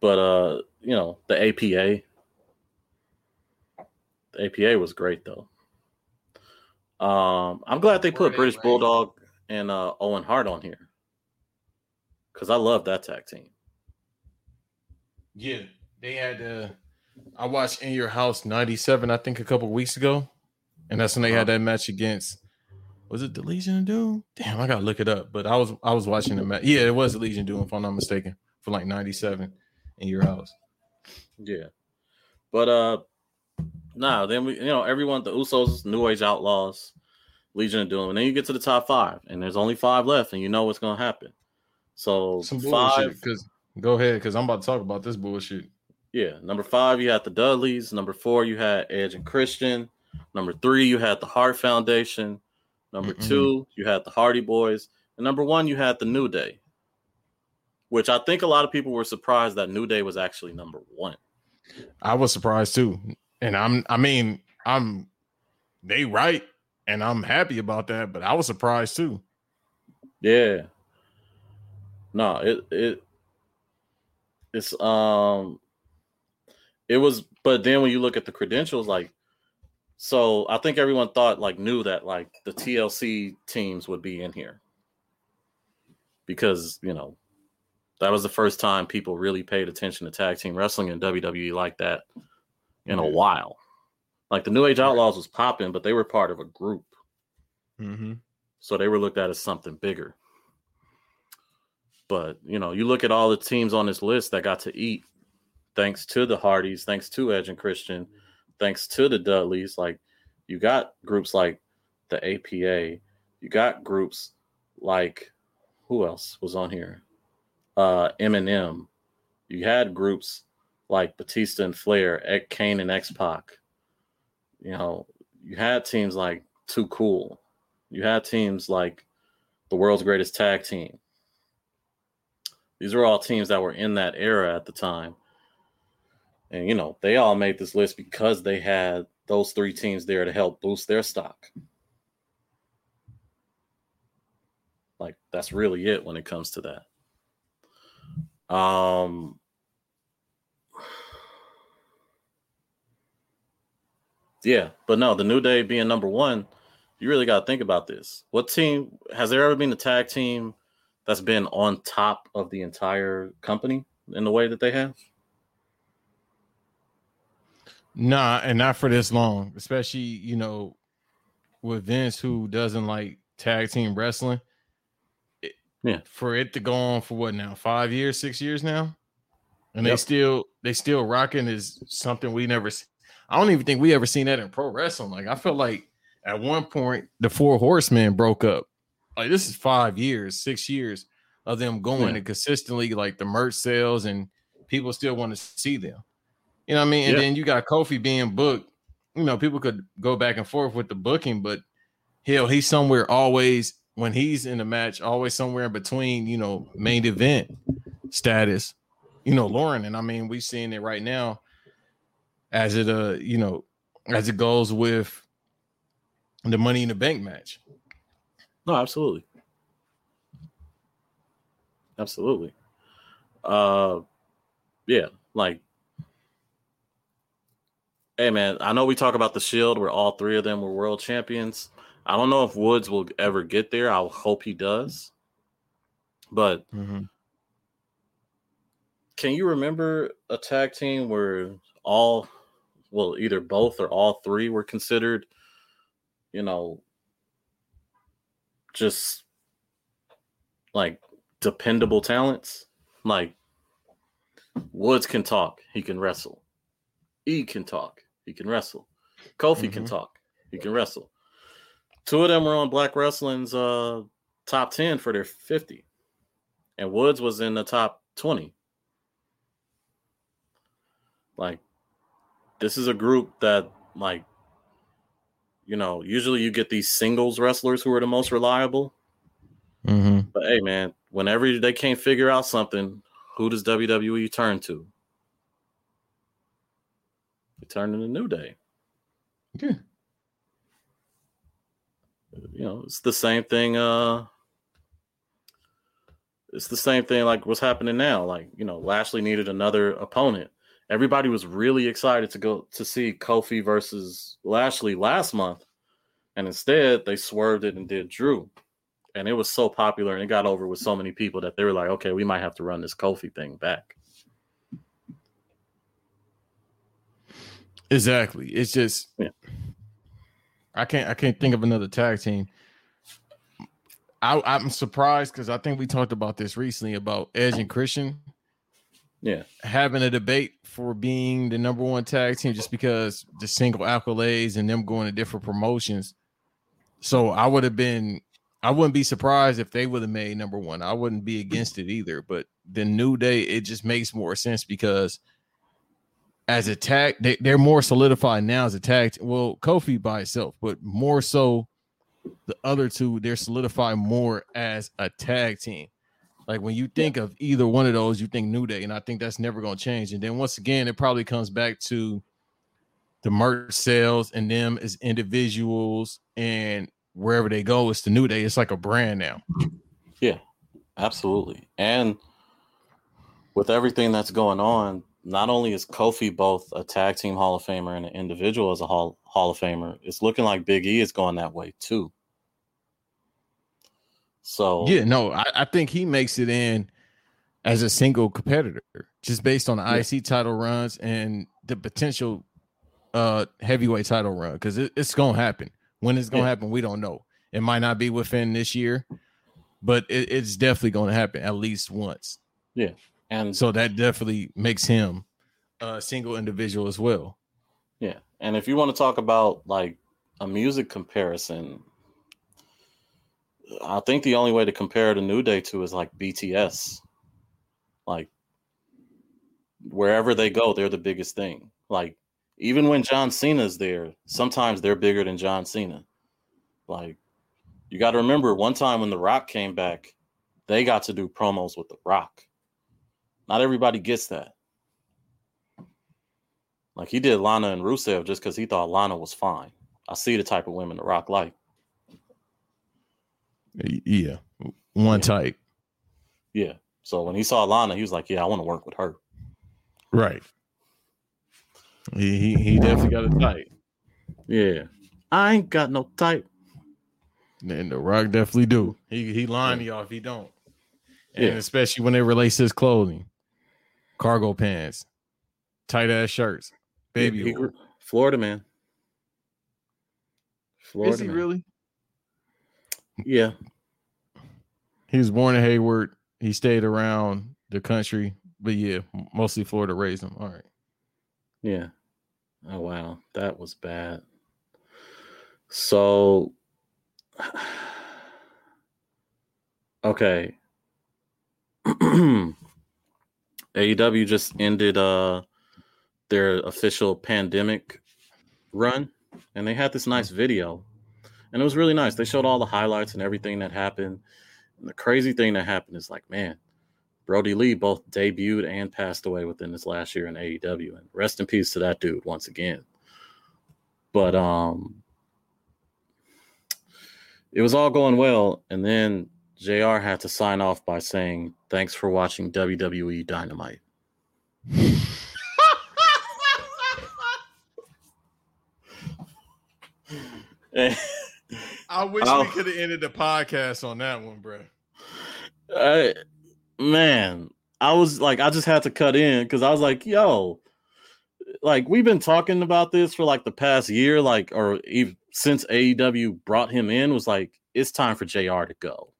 But uh, you know, the APA. The APA was great though. Um, I'm glad they put British Bulldog and uh, Owen Hart on here because I love that tag team. Yeah, they had. Uh, I watched In Your House '97, I think, a couple weeks ago, and that's when they had uh-huh. that match against. Was it the Legion of Doom? Damn, I gotta look it up. But I was I was watching the match. Yeah, it was the Legion of Doom, if I'm not mistaken, for like '97 in your house. Yeah, but uh, nah. Then we, you know, everyone, the Usos, New Age Outlaws, Legion of Doom, and then you get to the top five, and there's only five left, and you know what's gonna happen. So Some five. Because go ahead, because I'm about to talk about this bullshit. Yeah, number five, you had the Dudleys. Number four, you had Edge and Christian. Number three, you had the Hart Foundation. Number mm two, you had the Hardy Boys. And number one, you had the New Day, which I think a lot of people were surprised that New Day was actually number one. I was surprised too. And I'm, I mean, I'm, they right. And I'm happy about that, but I was surprised too. Yeah. No, it, it, it's, um, it was, but then when you look at the credentials, like so I think everyone thought like knew that like the TLC teams would be in here because you know that was the first time people really paid attention to tag team wrestling in WWE like that in a while. Like the New Age Outlaws was popping, but they were part of a group, mm-hmm. so they were looked at as something bigger. But you know, you look at all the teams on this list that got to eat, thanks to the Hardys, thanks to Edge and Christian thanks to the Dudleys, like you got groups like the APA, you got groups like who else was on here? Uh MNM. You had groups like Batista and Flair, Kane and X Pac. You know, you had teams like Too Cool. You had teams like the world's greatest tag team. These were all teams that were in that era at the time. And you know, they all made this list because they had those three teams there to help boost their stock. Like that's really it when it comes to that. Um Yeah, but no, the New Day being number 1, you really got to think about this. What team has there ever been a tag team that's been on top of the entire company in the way that they have? Nah, and not for this long, especially you know with Vince who doesn't like tag team wrestling. yeah, for it to go on for what now? Five years, six years now, and yep. they still they still rocking is something we never. I don't even think we ever seen that in pro wrestling. Like I felt like at one point the Four Horsemen broke up. Like this is five years, six years of them going yeah. and consistently like the merch sales and people still want to see them. You know what I mean? And yeah. then you got Kofi being booked. You know, people could go back and forth with the booking, but hell, he's somewhere always when he's in the match, always somewhere in between, you know, main event status. You know, Lauren, and I mean, we're seeing it right now as it uh, you know, as it goes with the money in the bank match. No, absolutely. absolutely. Uh, yeah, like, hey man, I know we talk about the Shield where all three of them were world champions. I don't know if Woods will ever get there. I hope he does. But mm-hmm. can you remember a tag team where all, well, either both or all three were considered, you know, just like dependable talents? Like Woods can talk, he can wrestle. E can talk, he can wrestle. Kofi mm-hmm. can talk, he can wrestle. Two of them were on Black Wrestling's uh, top 10 for their 50. And Woods was in the top 20. Like, this is a group that, like, you know, usually you get these singles wrestlers who are the most reliable. Mm-hmm. But hey, man, whenever they can't figure out something, who does WWE turn to? They turn to the New Day. Yeah you know, it's the same thing. Uh, it's the same thing like what's happening now. Like, you know, Lashley needed another opponent. Everybody was really excited to go to see Kofi versus Lashley last month. And instead, they swerved it and did Drew. And it was so popular and it got over with so many people that they were like, okay, we might have to run this Kofi thing back. Exactly. It's just yeah. I can't I can't think of another tag team. I, I'm surprised because I think we talked about this recently about Edge and Christian. Yeah, having a debate for being the number one tag team just because the single accolades and them going to different promotions. So I would have been, I wouldn't be surprised if they would have made number one. I wouldn't be against it either. But the New Day, it just makes more sense because as a tag, they, they're more solidified now as a tag. Well, Kofi by itself, but more so the other two, they're solidified more as a tag team. Like when you think of either one of those, you think New Day, and I think that's never going to change. And then once again, it probably comes back to the merch sales and them as individuals, and wherever they go, it's the New Day. It's like a brand now. Yeah, absolutely. And with everything that's going on, not only is Kofi both a tag team Hall of Famer and an individual as a Hall, Hall of Famer, it's looking like Big E is going that way too. So yeah, no, I, I think he makes it in as a single competitor, just based on the yeah. IC title runs and the potential uh heavyweight title run, because it, it's gonna happen. When it's gonna yeah. happen, we don't know. It might not be within this year, but it, it's definitely gonna happen at least once. Yeah. And so that definitely makes him a single individual as well. Yeah. And if you want to talk about like a music comparison, I think the only way to compare the New Day to is like BTS. Like wherever they go, they're the biggest thing. Like even when John Cena's there, sometimes they're bigger than John Cena. Like you got to remember one time when The Rock came back, they got to do promos with The Rock. Not everybody gets that. Like he did Lana and Rusev just because he thought Lana was fine. I see the type of women the Rock like. Yeah, one yeah. type. Yeah. So when he saw Lana, he was like, "Yeah, I want to work with her." Right. He he, he definitely got a type. Yeah. I ain't got no type. And the Rock definitely do. He he lying yeah. to y'all if he don't. And yeah. especially when they release his clothing cargo pants, tight ass shirts, baby. He, he, Florida man. Florida Is he man. really? Yeah. He was born in Hayward. He stayed around the country, but yeah, mostly Florida raised him. All right. Yeah. Oh wow, that was bad. So okay. AEW just ended uh their official pandemic run and they had this nice video and it was really nice. They showed all the highlights and everything that happened. And the crazy thing that happened is like, man, Brodie Lee both debuted and passed away within this last year in AEW. And rest in peace to that dude once again. But um it was all going well, and then JR had to sign off by saying, Thanks for watching WWE Dynamite. I wish oh. we could have ended the podcast on that one, bro. I, man, I was like, I just had to cut in because I was like, yo, like we've been talking about this for like the past year, like, or even since AEW brought him in, was like, it's time for JR to go.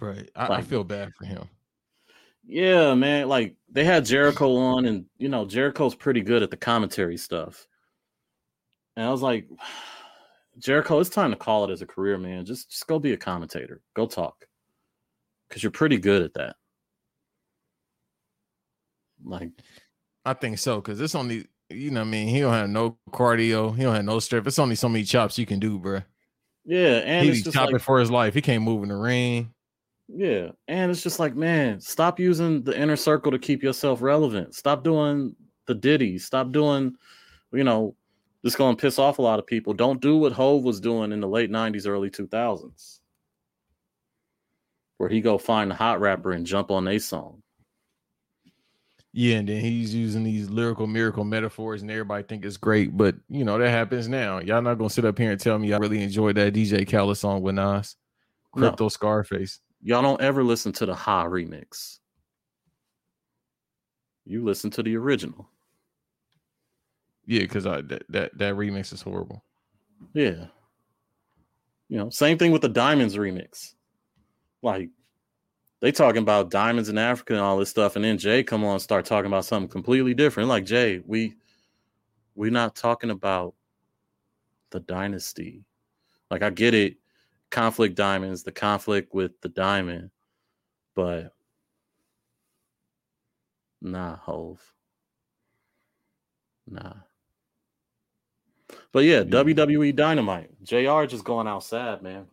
Right. I, like, I feel bad for him. Yeah, man. Like they had Jericho on, and you know, Jericho's pretty good at the commentary stuff. And I was like, Jericho, it's time to call it as a career, man. Just just go be a commentator. Go talk. Cause you're pretty good at that. Like I think so, because it's only you know, I mean, he don't have no cardio, he don't have no strength. It's only so many chops you can do, bro. Yeah, and he's chopping like, for his life. He can't move in the ring. Yeah, and it's just like, man, stop using the inner circle to keep yourself relevant. Stop doing the ditties. Stop doing, you know, this going to piss off a lot of people. Don't do what Hove was doing in the late '90s, early 2000s, where he go find a hot rapper and jump on a song. Yeah, and then he's using these lyrical miracle metaphors, and everybody think it's great. But you know that happens now. Y'all not gonna sit up here and tell me I really enjoyed that DJ Khaled song with Nas, Crypto no. Scarface. Y'all don't ever listen to the Ha remix. You listen to the original. Yeah, because I that, that that remix is horrible. Yeah. You know, same thing with the Diamonds remix. Like they talking about diamonds in Africa and all this stuff, and then Jay come on and start talking about something completely different. Like Jay, we we're not talking about the dynasty. Like I get it, conflict diamonds, the conflict with the diamond, but nah, Hove. Nah. But yeah, WWE Dynamite. JR just going out sad, man.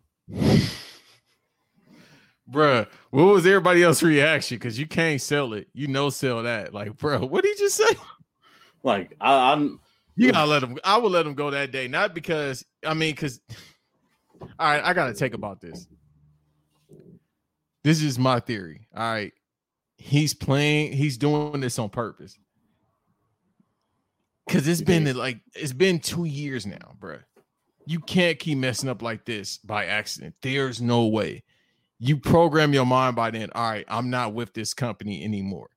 Bruh, what was everybody else's reaction? Because you can't sell it. You know, sell that. Like, bro, what did you say? Like, I, I'm. You gotta let him. I would let him go that day, not because I mean, because all right, I gotta take about this. This is my theory. All right. He's playing, he's doing this on purpose. Cause it's been like it's been two years now, bro. You can't keep messing up like this by accident. There's no way. You program your mind by then. All right, I'm not with this company anymore.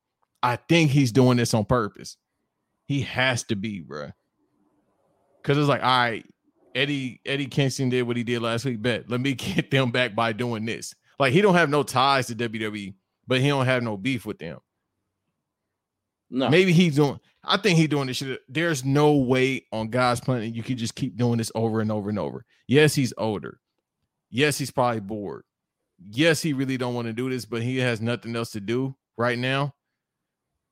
I think he's doing this on purpose. He has to be, bro. Cause it's like, all right, Eddie Eddie Kingston did what he did last week. Bet let me get them back by doing this. Like he don't have no ties to WWE, but he don't have no beef with them. No, maybe he's doing. I think he's doing this shit. There's no way on God's planet you can just keep doing this over and over and over. Yes, he's older. Yes, he's probably bored. Yes, he really don't want to do this, but he has nothing else to do right now.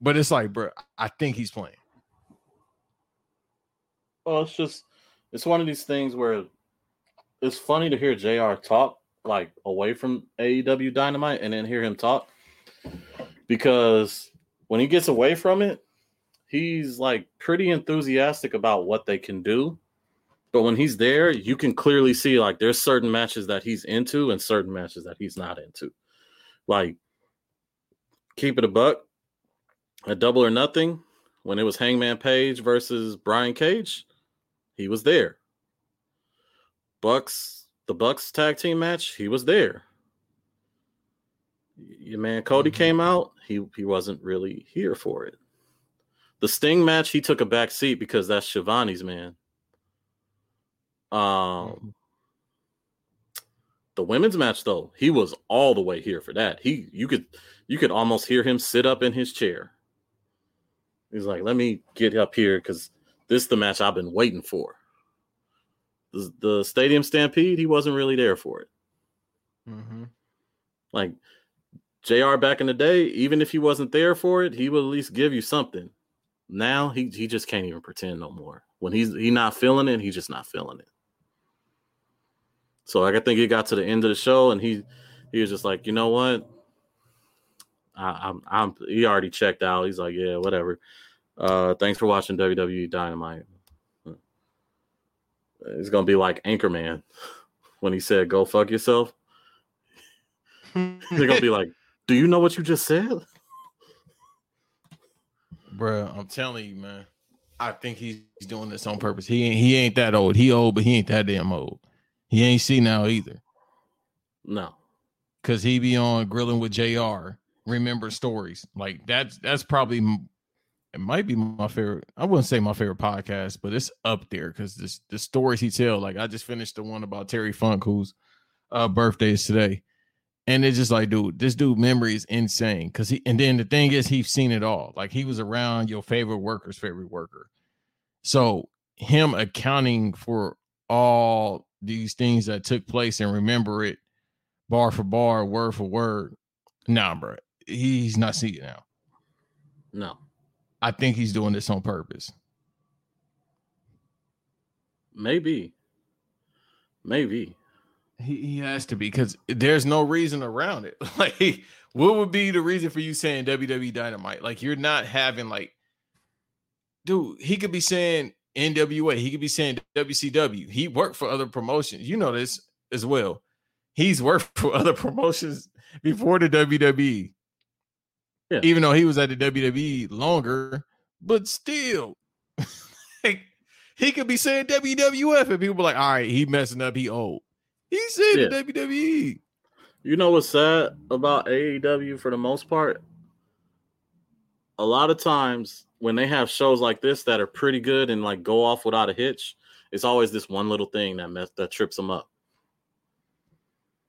But it's like, bro, I think he's playing. Well, it's just it's one of these things where it's funny to hear JR talk like away from AEW Dynamite and then hear him talk because when he gets away from it, he's like pretty enthusiastic about what they can do. But when he's there, you can clearly see like there's certain matches that he's into and certain matches that he's not into. Like keep it a buck, a double or nothing when it was Hangman Page versus Brian Cage he was there. Bucks, the Bucks tag team match, he was there. Your man Cody mm-hmm. came out, he he wasn't really here for it. The Sting match, he took a back seat because that's Schiavone's man. Um mm-hmm. the women's match though, he was all the way here for that. He you could you could almost hear him sit up in his chair. He's like, let me get up here because this is the match I've been waiting for. The, the Stadium Stampede, he wasn't really there for it. Mm-hmm. Like JR back in the day, even if he wasn't there for it, he would at least give you something. Now he he just can't even pretend no more. When he's he not feeling it, he's just not feeling it. So like I think he got to the end of the show and he he was just like, you know what? I, I'm I'm he already checked out. He's like, yeah, whatever. Uh, thanks for watching WWE Dynamite. It's gonna be like Anchorman when he said, "Go fuck yourself." They're gonna be like, "Do you know what you just said?" Bro, I'm telling you, man. I think he's doing this on purpose. He ain't he ain't that old. He old, but he ain't that damn old. He ain't see now either. No. Cause he be on grilling with JR. Remember stories. Like that's that's probably it might be my favorite. I wouldn't say my favorite podcast, but it's up there because this the stories he tell. Like I just finished the one about Terry Funk, whose uh, birthday is today, and it's just like, dude, this dude memory is insane. Cause he and then the thing is, he's seen it all. Like he was around your favorite worker's favorite worker. So him accounting for all these things that took place and remember it bar for bar, word for word. Nah, bro, he's not seeing now. No. I think he's doing this on purpose. Maybe. Maybe. He, he has to be because there's no reason around it. Like, what would be the reason for you saying WWE Dynamite? Like, you're not having like, dude. He could be saying NWA. He could be saying WCW. He worked for other promotions. You know this as well. He's worked for other promotions before the WWE. Yeah. Even though he was at the WWE longer, but still, like, he could be saying WWF and people be like, all right, he messing up, he old. He said yeah. WWE. You know what's sad about AEW for the most part? A lot of times when they have shows like this that are pretty good and like go off without a hitch, it's always this one little thing that mess that trips them up.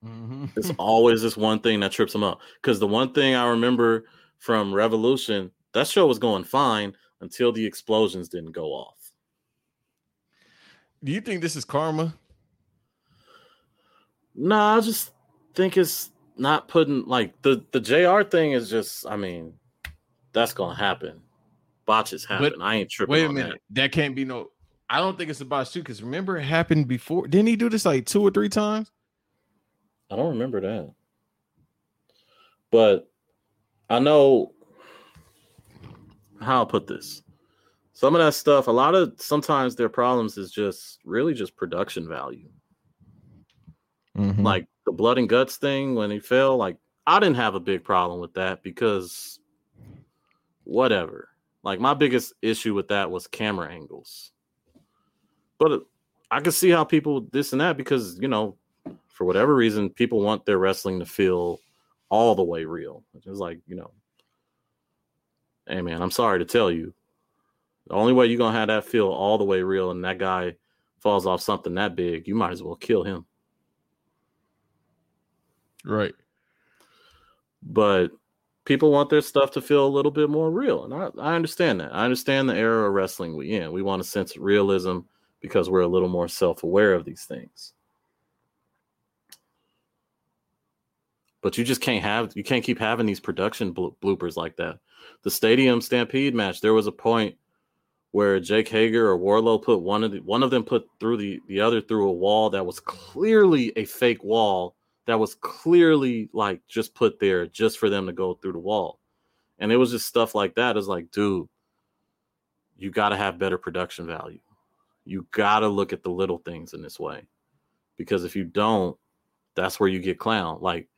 Mm-hmm. It's always this one thing that trips them up. Because the one thing I remember from Revolution, that show was going fine until the explosions didn't go off. Do you think this is karma? No, nah, I just think it's not putting like the the JR thing is just. I mean, that's gonna happen. Botches happen. But, I ain't tripping. Wait a minute. That. that. can't be no. I don't think it's about you because remember it happened before. Didn't he do this like two or three times? I don't remember that. But I know how I'll put this. Some of that stuff, a lot of sometimes their problems is just really just production value. Mm-hmm. Like the blood and guts thing when he fell, like I didn't have a big problem with that because whatever. Like my biggest issue with that was camera angles. But I could see how people this and that because, you know, for whatever reason, people want their wrestling to feel all the way real. It's like, you know, hey man, I'm sorry to tell you. The only way you're gonna have that feel all the way real and that guy falls off something that big, you might as well kill him. Right. But people want their stuff to feel a little bit more real. And I, I understand that. I understand the era of wrestling we in. We want a sense of realism because we're a little more self-aware of these things. But you just can't have you can't keep having these production bloopers like that. The Stadium Stampede match, there was a point where Jake Hager or Wardlow put one of the, one of them put through the the other through a wall that was clearly a fake wall that was clearly like just put there just for them to go through the wall. And it was just stuff like that. It's like, dude, you got to have better production value. You got to look at the little things in this way. Because if you don't, that's where you get clown. Like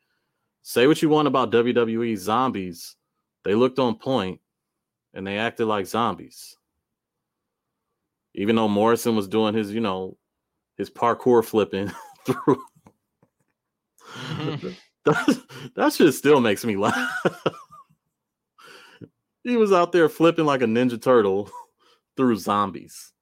say what you want about WWE zombies, they looked on point and they acted like zombies. Even though Morrison was doing his, you know, his parkour flipping through. Mm-hmm. that, that shit still makes me laugh. he was out there flipping like a ninja turtle through zombies.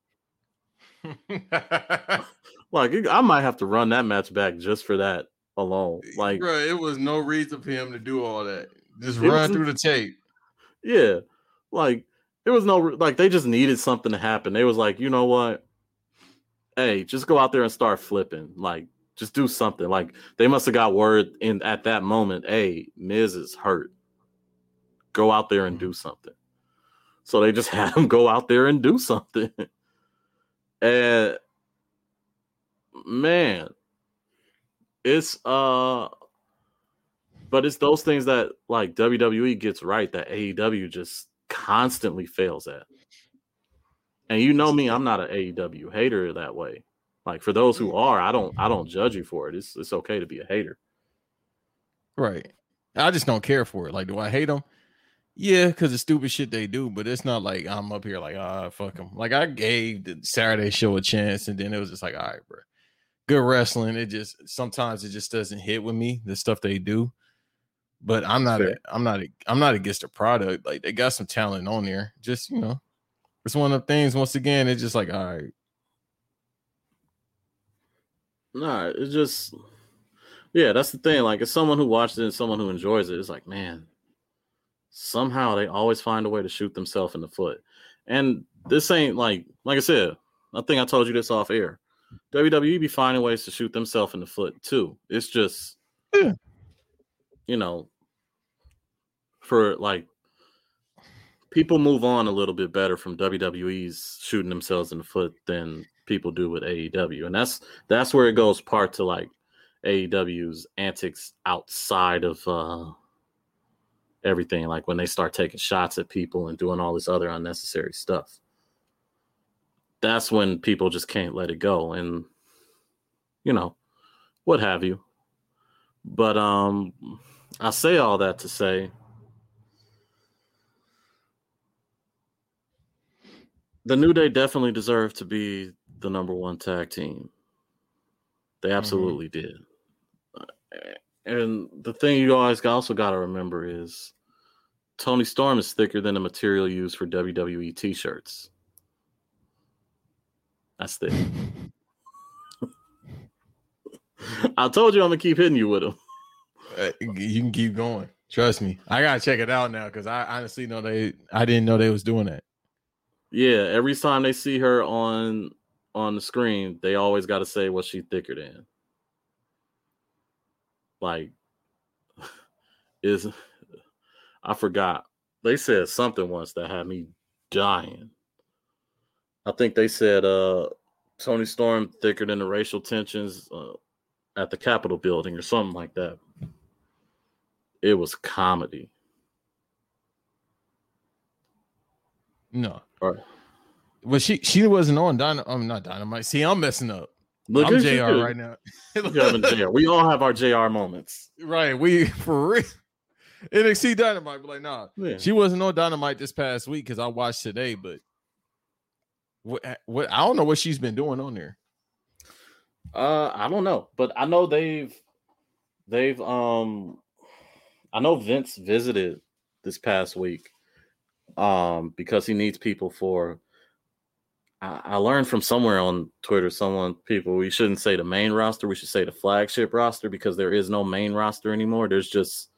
like I might have to run that match back just for that alone. Like, bro, it was no reason for him to do all that. Just run through the tape. Yeah, like it was no like they just needed something to happen. They was like, you know what? Hey, just go out there and start flipping. Like, just do something. Like they must have got word in at that moment. Hey, Miz is hurt. Go out there and do mm-hmm. something. So they just had him go out there and do something. and man, it's uh but it's those things that like WWE gets right that AEW just constantly fails at. And you know me, I'm not an AEW hater that way. Like for those who are, I don't I don't judge you for it. It's it's okay to be a hater. Right. I just don't care for it. Like, do I hate them? Yeah, because the stupid shit they do, but it's not like I'm up here like, ah, fuck them. Like, I gave the Saturday show a chance, and then it was just like, all right, bro. Good wrestling. It just sometimes it just doesn't hit with me, the stuff they do. But I'm not a, I'm not a, I'm not against the product. Like they got some talent on there. Just, you know, it's one of the things, once again, it's just like, all right. Nah, it's just yeah, that's the thing. Like, as someone who watches it and someone who enjoys it, it's like, man, somehow they always find a way to shoot themselves in the foot. And this ain't like, like I said, I think I told you this off air. WWE be finding ways to shoot themselves in the foot too. It's just, yeah. you know, for like people move on a little bit better from WWE's shooting themselves in the foot than people do with AEW, and that's that's where it goes part to like AEW's antics outside of uh, everything, like when they start taking shots at people and doing all this other unnecessary stuff. That's when people just can't let it go, and you know, what have you. But um, I say all that to say the New Day definitely deserved to be the number one tag team. They mm-hmm. absolutely mm-hmm. did. And the thing you always also got to remember is Toni Storm is thicker than the material used for WWE t-shirts. That's thick. I told you I'm gonna keep hitting you with them. Uh, you can keep going. Trust me. I gotta check it out now because I honestly know they. I didn't know they was doing that. Yeah, every time they see her on on the screen, they always got to say what she thicker than like is I forgot. They said something once that had me dying. I think they said uh Toni Storm thicker than the racial tensions uh, at the Capitol building or something like that. It was comedy. No. Or, well, she she wasn't on Dynamite. I'm um, not Dynamite. See, I'm messing up. Look I'm JR right now. JR. We all have our JR moments. Right. We for real. NXT Dynamite, but like, nah, yeah. she wasn't on Dynamite this past week because I watched today, but what, what I don't know what she's been doing on there. Uh, I don't know, but I know they've they've um I know Vince visited this past week um because he needs people for I, I learned from somewhere on Twitter, someone people we shouldn't say the main roster, we should say the flagship roster because there is no main roster anymore. There's just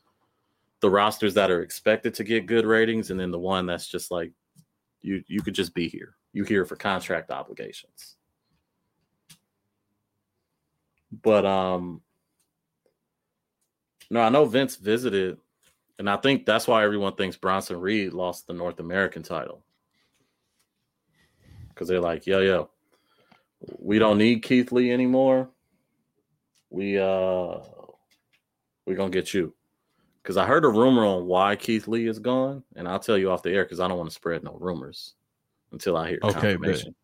the rosters that are expected to get good ratings, and then the one that's just like you you could just be here. You here for contract obligations. But um no, I know Vince visited, and I think that's why everyone thinks Bronson Reed lost the North American title because they're like, yo, yo, we don't need Keith Lee anymore. We uh we're gonna get you. Cause I heard a rumor on why Keith Lee is gone, and I'll tell you off the air because I don't want to spread no rumors until I hear okay, confirmation.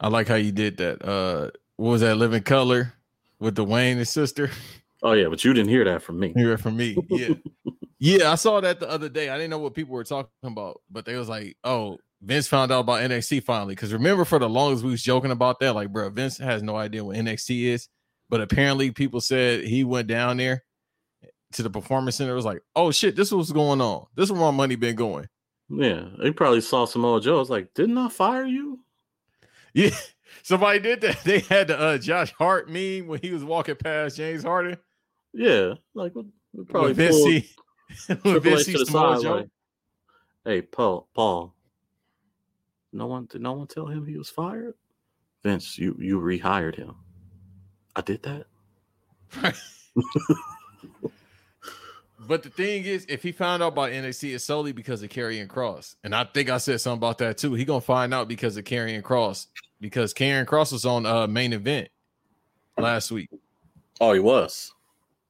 I like how you did that. Uh what was that living color with the Wayans sister? Oh yeah, but you didn't hear that from me. Hear it from me. Yeah. yeah, I saw that the other day. I didn't know what people were talking about, but they was like, "Oh, Vince found out about NXT finally. Because remember, for the longest we was joking about that, like, bro, Vince has no idea what NXT is. But apparently, people said he went down there to the performance center. It was like, oh shit, this was going on. This is where my money been going. Yeah, he probably saw Samoa Joe. It's like, didn't I fire you? Yeah, somebody did that. They had the uh, Josh Hart meme when he was walking past James Harden. Yeah, like we probably Vince see, Vince Samoa Joe. Like, hey, Paul, Paul, no one did no one tell him he was fired? Vince, you you rehired him. I did that. but the thing is, if he found out about NXT, it's solely because of Karrion Kross. And I think I said something about that too. He gonna find out because of Karrion Kross because Karrion Kross was on uh main event last week. Oh, he was.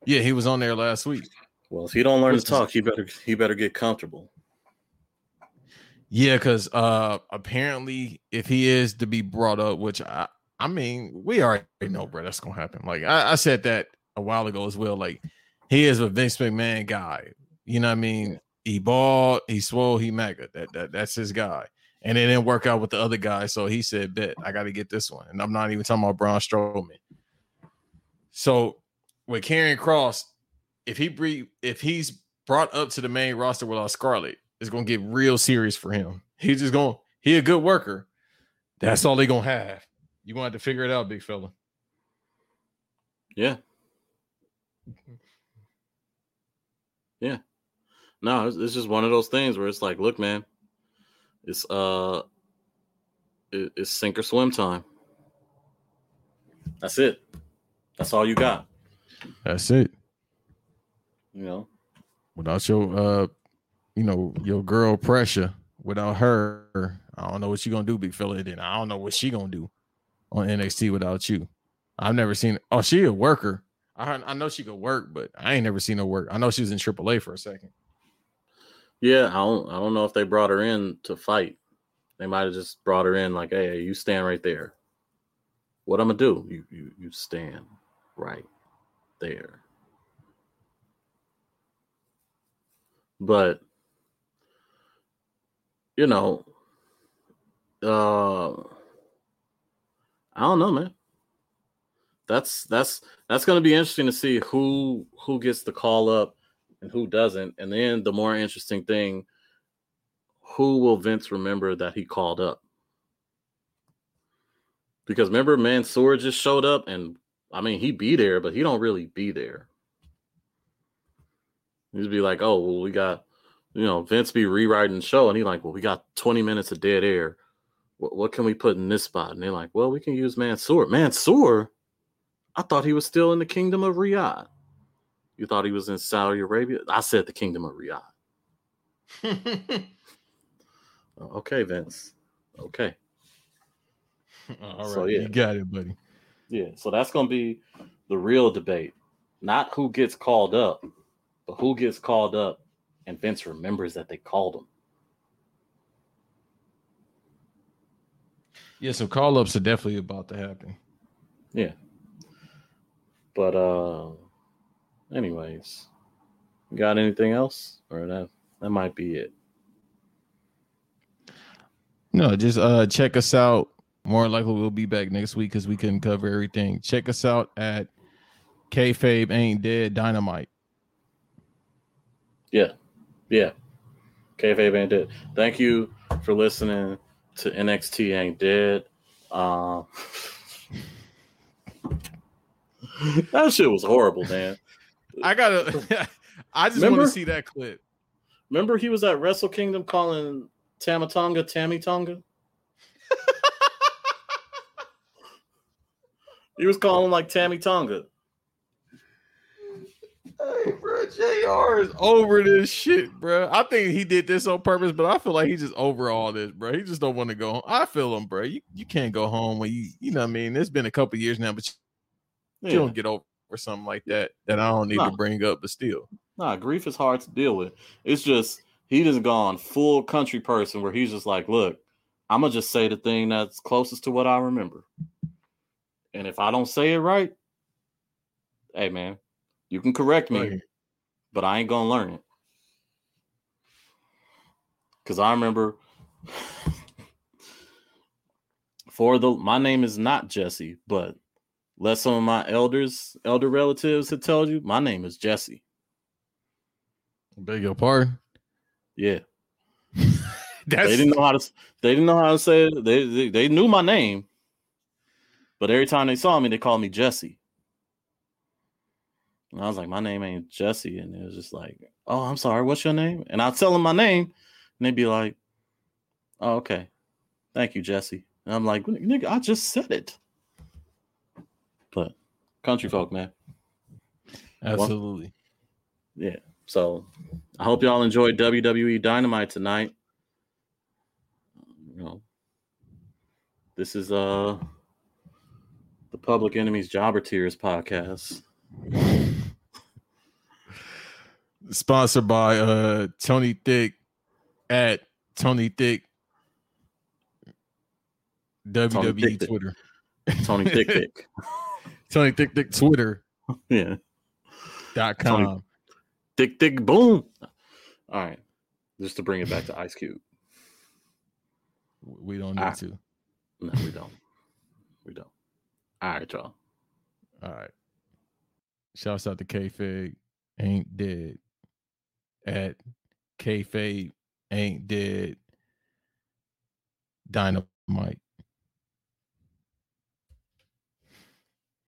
Yeah, he was on there last week. Well, if he don't learn to talk, he better he better get comfortable. Yeah, because uh apparently if he is to be brought up, which I I mean, we already know, bro, that's gonna happen. Like I, I said that a while ago as well. Like he is a Vince McMahon guy. You know what I mean? He bald, he swole, he mega. That, that that's his guy. And it didn't work out with the other guy. So he said, Bet, I got to get this one. And I'm not even talking about Braun Strowman. So with Karrion Kross, if he bre- if he's brought up to the main roster without Scarlett, it's gonna get real serious for him. He's just gonna he a good worker. That's all they gonna have. You gonna have to figure it out, big fella. Yeah. Yeah. No, it's, it's just one of those things where it's like, look, man, it's uh, it, it's sink or swim time. That's it. That's all you got. That's it. You know, without your uh, you know, your girl pressure, without her, I don't know what you gonna do, big fella. Then I don't know what she gonna do on NXT without you. I've never seen. Oh, she a worker. I I know she could work, but I ain't never seen her work. I know she was in AAA for a second. Yeah, I don't. I don't know if they brought her in to fight. They might have just brought her in like, "Hey, you stand right there. What I'm gonna do? You you you stand right there." But you know, uh, I don't know, man that's that's that's going to be interesting to see who who gets the call up and who doesn't. And then the more interesting thing, who will Vince remember that he called up? Because remember, Mansoor just showed up, and I mean, he be there, but he don't really be there. He'd be like, "Oh, well, we got, you know, Vince be rewriting the show," and he like, "Well, we got 20 minutes of dead air. What, what can we put in this spot?" And they're like, "Well, we can use Mansoor. Mansoor." I thought he was still in the kingdom of Riyadh. You thought he was in Saudi Arabia? I said the kingdom of Riyadh. Oh, okay, Vince. Okay. All right. So, yeah. You got it, buddy. Yeah. So that's going to be the real debate. Not who gets called up, but who gets called up and Vince remembers that they called him. Yeah, some call ups are definitely about to happen. Yeah. But uh anyways, got anything else? Or that that might be it. No, just uh check us out. More likely we'll be back next week because we couldn't cover everything. Check us out at Kayfabe Ain't Dead Dynamite. Yeah. Yeah. Kayfabe Ain't Dead. Thank you for listening to NXT Ain't Dead. Uh, that shit was horrible, man. I gotta. I just want to see that clip. Remember, he was at Wrestle Kingdom calling Tama Tonga Tammy Tonga. he was calling like Tammy Tonga. Hey, bro, Jr. is over this shit, bro. I think he did this on purpose, but I feel like he just over all this, bro. He just don't want to go. Home. I feel him, bro. You you can't go home when you you know what I mean. It's been a couple years now, but yeah. you don't get over or something like that that I don't need nah. to bring up, but still. Nah, grief is hard to deal with. It's just he just gone full country person where he's just like, look, I'm gonna just say the thing that's closest to what I remember. And if I don't say it right, hey man, you can correct me, right. but I ain't gonna learn it. Cause I remember for the my name is not Jesse, but let some of my elders, elder relatives had told you, my name is Jesse. Beg your pardon. Yeah. they didn't know how to they didn't know how to say it. They, they they knew my name, but every time they saw me, they called me Jesse. And I was like, my name ain't Jesse. And it was just like, oh, I'm sorry, what's your name? And I'd tell them my name, and they'd be like, oh, okay. Thank you, Jesse. And I'm like, nigga, I just said it. Country folk, man. Absolutely. Well, yeah. So I hope y'all enjoyed WWE Dynamite tonight. You know, this is uh the Public Enemies Jobber Tears podcast. Sponsored by uh Tony Thick at Tony Thick WWE Tony Twitter. Tony Thick Thick. Tony Thick Thick Twitter. Yeah. Dot com. Dick Dick Boom. All right. Just to bring it back to Ice Cube. We don't need Ah. to. No, we don't. We don't. All right, y'all. All right. Shouts out to Kayfabe ain't dead. At Kayfabe ain't dead. Dynamite.